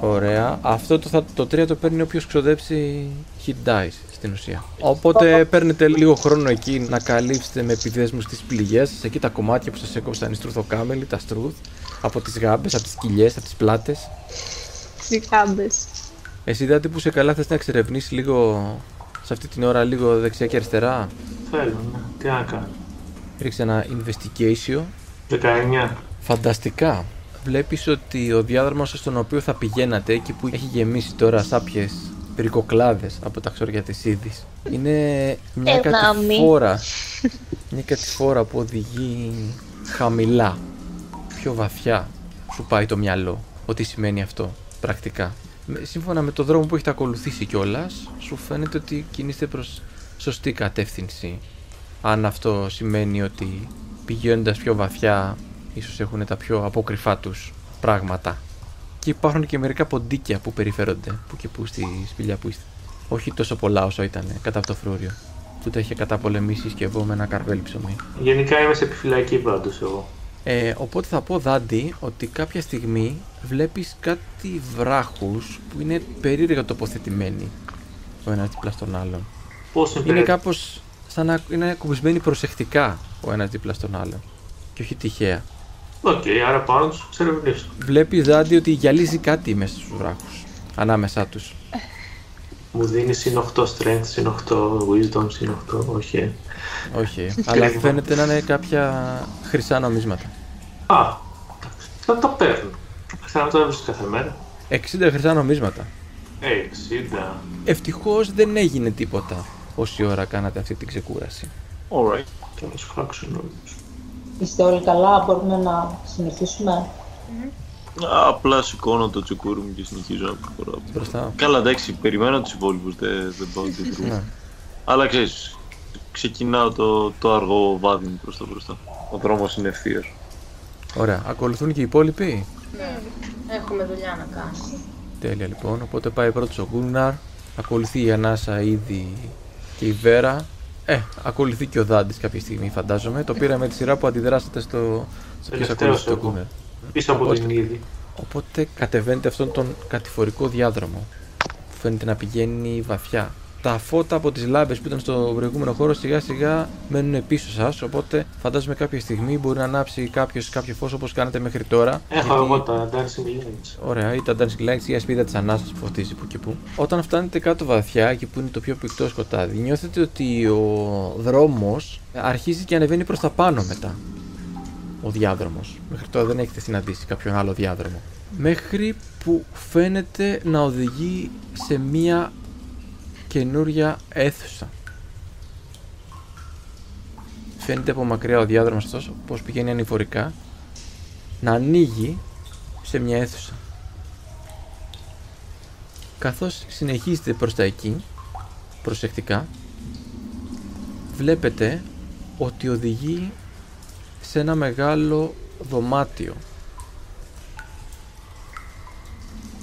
Ωραία. Αυτό το, θα, το 3 το παίρνει όποιος ξοδέψει hit dice στην ουσία. Οπότε παίρνετε λίγο χρόνο εκεί να καλύψετε με επιδέσμους τις πληγές σας, εκεί τα κομμάτια που σας έκοψαν οι στρουθοκάμελοι, τα στρούθ, από τις γάμπες, από τις κοιλιές, από τις πλάτες. Τις γάμπες. Εσύ Δάντη που σε καλά θες να εξερευνήσεις λίγο σε αυτή την ώρα λίγο δεξιά και αριστερά; Θέλω, ναι. Τι να κάνω. Ρίξε ένα investigation. 19. Φανταστικά. Βλέπεις ότι ο διάδρομος στον οποίο θα πηγαίνατε, εκεί που έχει γεμίσει τώρα σάπιες περικοκλάδες από τα ξόρια της Ήδης, είναι μια Ενάμι. κατηφόρα, μια κατηφόρα που οδηγεί χαμηλά, πιο βαθιά σου πάει το μυαλό. Ό,τι σημαίνει αυτό πρακτικά. Με- Σύμφωνα με το δρόμο που έχετε ακολουθήσει κιόλας, σου φαίνεται ότι κινείστε προς σωστή κατεύθυνση. Αν αυτό σημαίνει ότι πηγαίνοντας πιο βαθιά, ίσως έχουν τα πιο αποκρυφά τους πράγματα. Και υπάρχουν και μερικά ποντίκια που περιφέρονται που και που στη σπηλιά που είστε. Όχι τόσο πολλά όσο ήταν κατά από το φρούριο. Που τα είχε καταπολεμήσει σκευό με ένα καρβέλι ψωμί. Γενικά είμαι σε επιφυλακή πάντως εγώ. Ε, οπότε θα πω Δάντη ότι κάποια στιγμή βλέπεις κάτι βράχους που είναι περίεργα τοποθετημένοι ο ένας δίπλα στον άλλον. Πώς είναι, Είναι περίεργο. κάπως σαν να είναι ακουμπισμένοι προσεκτικά ο ένας δίπλα στον άλλον και όχι τυχαία. Οκ, άρα πάω να τους εξερευνήσω. Βλέπεις Δάντη ότι γυαλίζει κάτι μέσα στους βράχους ανάμεσά τους. Μου δίνει συν 8 strength, συν 8 wisdom, συν 8, όχι. ε. Όχι, αλλά Κρίμα. φαίνεται να είναι κάποια χρυσά νομίσματα. Α, θα τα παίρνω. Θα το έβρισκε κάθε μέρα. 60 χρυσά νομίσματα. Ε, 60. Ευτυχώς δεν έγινε τίποτα όση ώρα κάνατε αυτή την ξεκούραση. Alright. Θα μας φάξουν όλους. Είστε όλοι καλά, μπορούμε να συνεχίσουμε; Απλά σηκώνω το τσεκούρι μου και συνεχίζω να προχωράω. Μπροστά. Καλά, εντάξει, περιμένω τους υπόλοιπους, δεν, δεν πάω και [laughs] Ναι. Αλλά ξέρεις, ξεκινάω το, το αργό βάδι μου προς τα μπροστά. Ο δρόμος είναι ευθεία. Ωραία. Ακολουθούν και οι υπόλοιποι; Έχουμε δουλειά να κάνουμε. Τέλεια λοιπόν. Οπότε πάει πρώτος ο Γκούναρ. Ακολουθεί η Ανάσα ήδη και η Βέρα. Ε, ακολουθεί και ο Δάντης κάποια στιγμή φαντάζομαι. Το πήραμε τη σειρά που αντιδράσατε στο, στο ποιος Τελευταίος ακολουθεί το εγώ. Γκούναρ. Πίσω από Οπότε- την είδη. Οπότε κατεβαίνετε αυτόν τον κατηφορικό διάδρομο που φαίνεται να πηγαίνει βαθιά. Τα φώτα από τις λάμπες που ήταν στο προηγούμενο χώρο σιγά σιγά μένουν πίσω σας οπότε φαντάζομαι κάποια στιγμή μπορεί να ανάψει κάποιος κάποιο φως όπως κάνετε μέχρι τώρα. Έχω γιατί- εγώ τα Dancing Lights. Ωραία, ή τα dancing lights ή η ασπίδα της ανάσας που φωτίζει που και που. Όταν φτάνετε κάτω βαθιά, εκεί που είναι το πιο πυκτό σκοτάδι, νιώθετε ότι ο δρόμος αρχίζει και ανεβαίνει προς τα πάνω μετά. Ο διάδρομος. Μέχρι τώρα δεν έχετε συναντήσει κάποιον άλλο διάδρομο. Μέχρι που φαίνεται να οδηγεί σε μία καινούρια αίθουσα. Φαίνεται από μακριά ο διάδρομος αυτός, πώς πηγαίνει ανηφορικά, να ανοίγει σε μια αίθουσα. Καθώς συνεχίζετε προς τα εκεί, προσεκτικά, βλέπετε ότι οδηγεί σε ένα μεγάλο δωμάτιο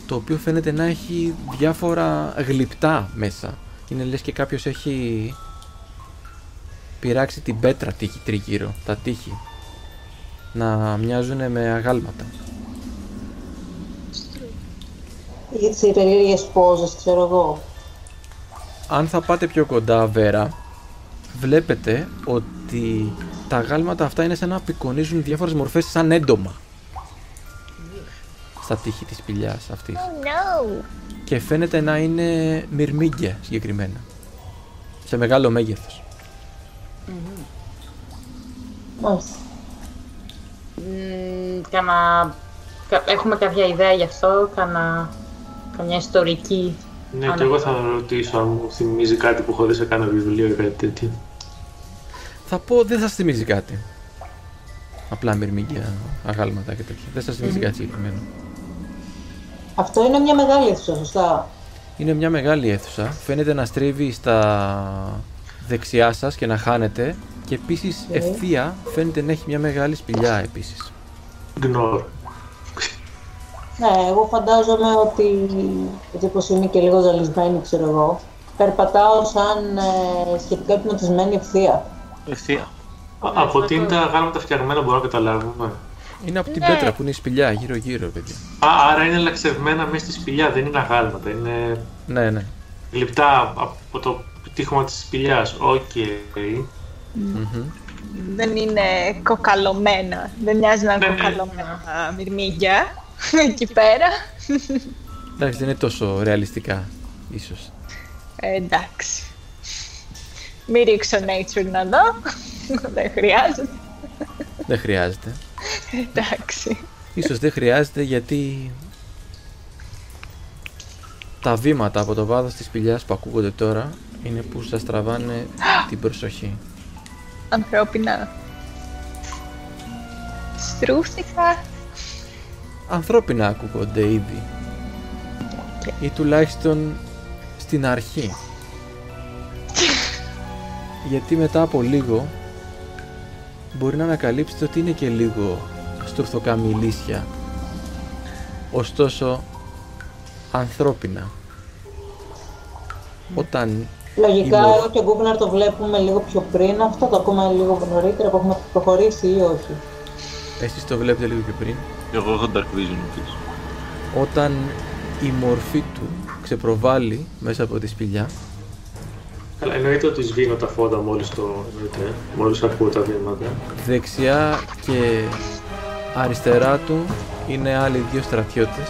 το οποίο φαίνεται να έχει διάφορα γλυπτά μέσα. Είναι λες και κάποιος έχει πειράξει την πέτρα τύχη τριγύρω, τα τείχη. Να μοιάζουν με αγάλματα. Για τις περίεργες πόζες, ξέρω εγώ. Αν θα πάτε πιο κοντά, Βέρα, βλέπετε ότι τα αγάλματα αυτά είναι σαν να απεικονίζουν διάφορες μορφές σαν έντομα. Στα τείχη της σπηλιάς αυτής. No. Και φαίνεται να είναι μυρμήγκια συγκεκριμένα. Σε μεγάλο μέγεθος. Μάλιστα. Μμμ, Κάνα Κα- Έχουμε κάποια ιδέα γι' αυτό, κάνα, καμιά ιστορική. Ναι, Αν και εγώ αυτό. θα ρωτήσω αν μου θυμίζει κάτι που έχω δει σε κάνα βιβλίο ή κάτι τέτοιο. Θα πω δεν σας θυμίζει κάτι. Απλά μυρμήγκια, αγάλματα και τέτοια. Δεν σας θυμίζει κάτι συγκεκριμένο. Αυτό είναι μια μεγάλη αίθουσα, σωστά. Είναι μια μεγάλη αίθουσα. Φαίνεται να στρίβει στα δεξιά σας και να χάνετε. Και επίσης Ναι. ευθεία φαίνεται να έχει μια μεγάλη σπηλιά επίσης. Γνώρ. Ναι, εγώ φαντάζομαι ότι, έτσι όπως είμαι και λίγο ζαλισμένη, ξέρω εγώ, περπατάω σαν ε, σχετικά υπνοτισμένη ευθεία. Ευθεία. Α, Από τι είναι τα αγάλματα φτιαγμένα μπορούμε να καταλάβουμε. Είναι από την Ναι. πέτρα που είναι η σπηλιά γύρω-γύρω, παιδιά. Α, άρα είναι λαξευμένα μέσα στη σπηλιά, δεν είναι αγάλματα. Είναι Ναι, ναι. γλυπτά από το τοίχωμα της σπηλιάς. Οκ. Μμμ. Δεν είναι κοκαλωμένα. Δεν μοιάζει να είναι Ναι, ναι. κοκαλωμένα μυρμήγκια εκεί πέρα. Εντάξει, δεν είναι τόσο ρεαλιστικά, ίσως. Ε, εντάξει. Μην ρίξω nature να δω. Δεν χρειάζεται. Δεν χρειάζεται. Εντάξει. Ίσως δεν χρειάζεται γιατί τα βήματα από το βάθος της σπηλιάς που ακούγονται τώρα είναι που σας τραβάνε την προσοχή. Ανθρώπινα. Στρούφθηκα. Ανθρώπινα ακούγονται ήδη. Ή τουλάχιστον στην αρχή. [laughs] Γιατί μετά από λίγο μπορεί να ανακαλύψετε ότι είναι και λίγο στουρθοκαμιλίσια. Ωστόσο ανθρώπινα. Όταν Λογικά, Η μορφ- εγώ και ο Γκούγκναρ το βλέπουμε λίγο πιο πριν αυτό, το ακούμε λίγο νωρίτερα που έχουμε προχωρήσει ή όχι. εσείς το βλέπετε λίγο και πριν, Εγώ έχω dark vision επίσης. όταν η μορφή του ξεπροβάλλει μέσα από τη σπηλιά Καλά, εννοείται ότι σβήνω τα φώτα μόλις το εννοείται, ε. μόλις ακούω τα βήματα. Δεξιά και αριστερά του είναι άλλοι δύο στρατιώτες.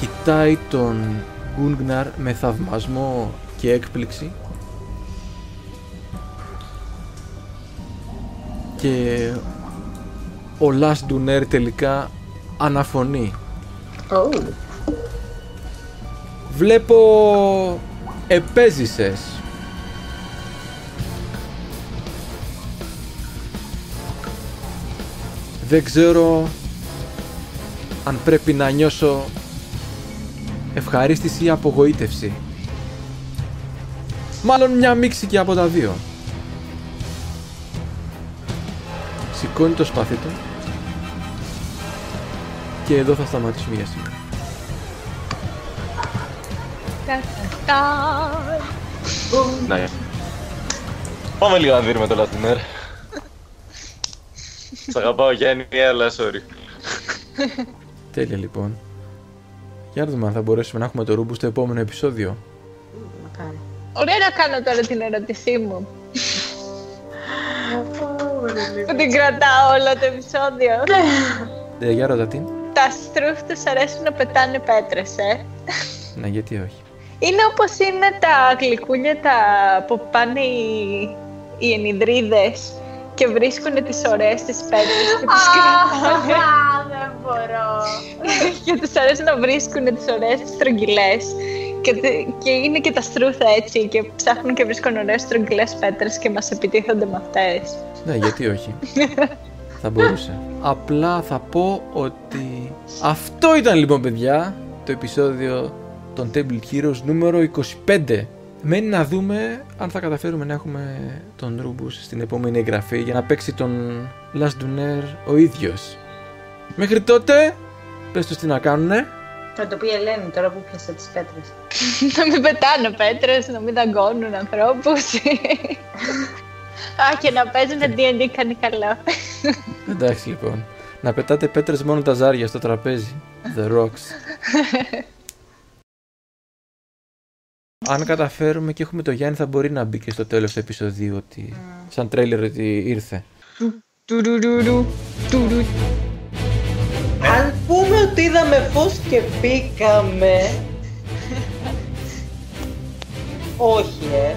Κοιτάει τον Γκούνγναρ με θαυμασμό και έκπληξη. Και ο Λας Ντουνέρ τελικά αναφωνεί. Oh. Βλέπω επέζησες. Δεν ξέρω αν πρέπει να νιώσω ευχαρίστηση ή απογοήτευση. Μάλλον μια μίξη και από τα δύο. Σηκώνει το σπαθί του και εδώ θα σταματήσουμε για σήμερα. Τα, τα, τα. Ναι. Πάμε λίγο να δίνουμε το Λατινέρ. Σ' αγαπάω Γιάννη, αλλά sorry. Τέλεια λοιπόν. Για να δούμε αν θα μπορέσουμε να έχουμε το ρούμπου στο επόμενο επεισόδιο. Μακάρι. Ωραία να κάνω τώρα την ερώτησή μου. Που την κρατάω όλο το επεισόδιο. Ε, για ρώτα την. Τα στρούφ τους αρέσουν να πετάνε πέτρες, ε. Ναι, γιατί όχι. Είναι όπως είναι τα γλυκούλια τα που πάνε οι, οι ενιδρίδες και βρίσκουν τις ωραίες τις πέτρες και τις κρατάνε. [laughs] δεν μπορώ. [laughs] και τους αρέσει να βρίσκουν τις ωραίες τις στρογγυλές και, τε- και είναι και τα στρούθα έτσι και ψάχνουν και βρίσκουν ωραίες στρογγυλές πέτρες και μας επιτίθονται με αυτές. Ναι, γιατί όχι. [laughs] θα μπορούσε. Απλά θα πω ότι αυτό ήταν λοιπόν παιδιά το επεισόδιο των Table Heroes νούμερο 25. Μένει να δούμε αν θα καταφέρουμε να έχουμε τον Ρούμπους στην επόμενη εγγραφή για να παίξει τον Last Duner ο ίδιος. Μέχρι τότε, πες τους τι να κάνουνε. Θα το πει η Ελένη τώρα που πιάσε τις πέτρες. [laughs] να μην πετάνε πέτρες, να μην δαγκώνουν ανθρώπους. Α, και να παίζουν D&D κάνει καλό. Εντάξει λοιπόν. Να πετάτε πέτρες μόνο τα ζάρια στο τραπέζι. The rocks. [laughs] Αν καταφέρουμε και έχουμε το Γιάννη θα μπορεί να μπει και στο τέλος του επεισοδίου ότι σαν τρέιλερ ότι ήρθε. Τουρουρουρου, τουρου. Αν πούμε ότι είδαμε φως και μπήκαμε... Όχι, ε.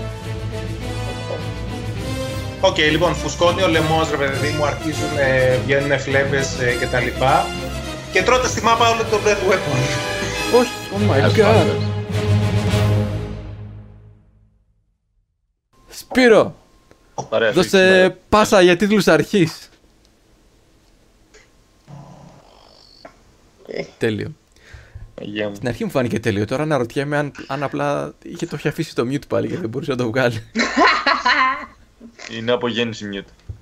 Οκ, λοιπόν, φουσκώνει ο λαιμός, ρε παιδί μου, αρχίζουν, ε, βγαίνουν φλέβες ε, και τα λοιπά. Και τρώτε στη μάπα όλο το Breath Weapon. Όχι, oh my god. Σπύρο, Ωραία, δώσε πάσα για τίτλους αρχής. Τέλειο. Αγία μου. Στην αρχή μου φάνηκε τέλειο. Τώρα αναρωτιέμαι αν, αν απλά είχε το είχε αφήσει το mute πάλι και δεν μπορούσε να το βγάλει. Είναι από γέννηση mute.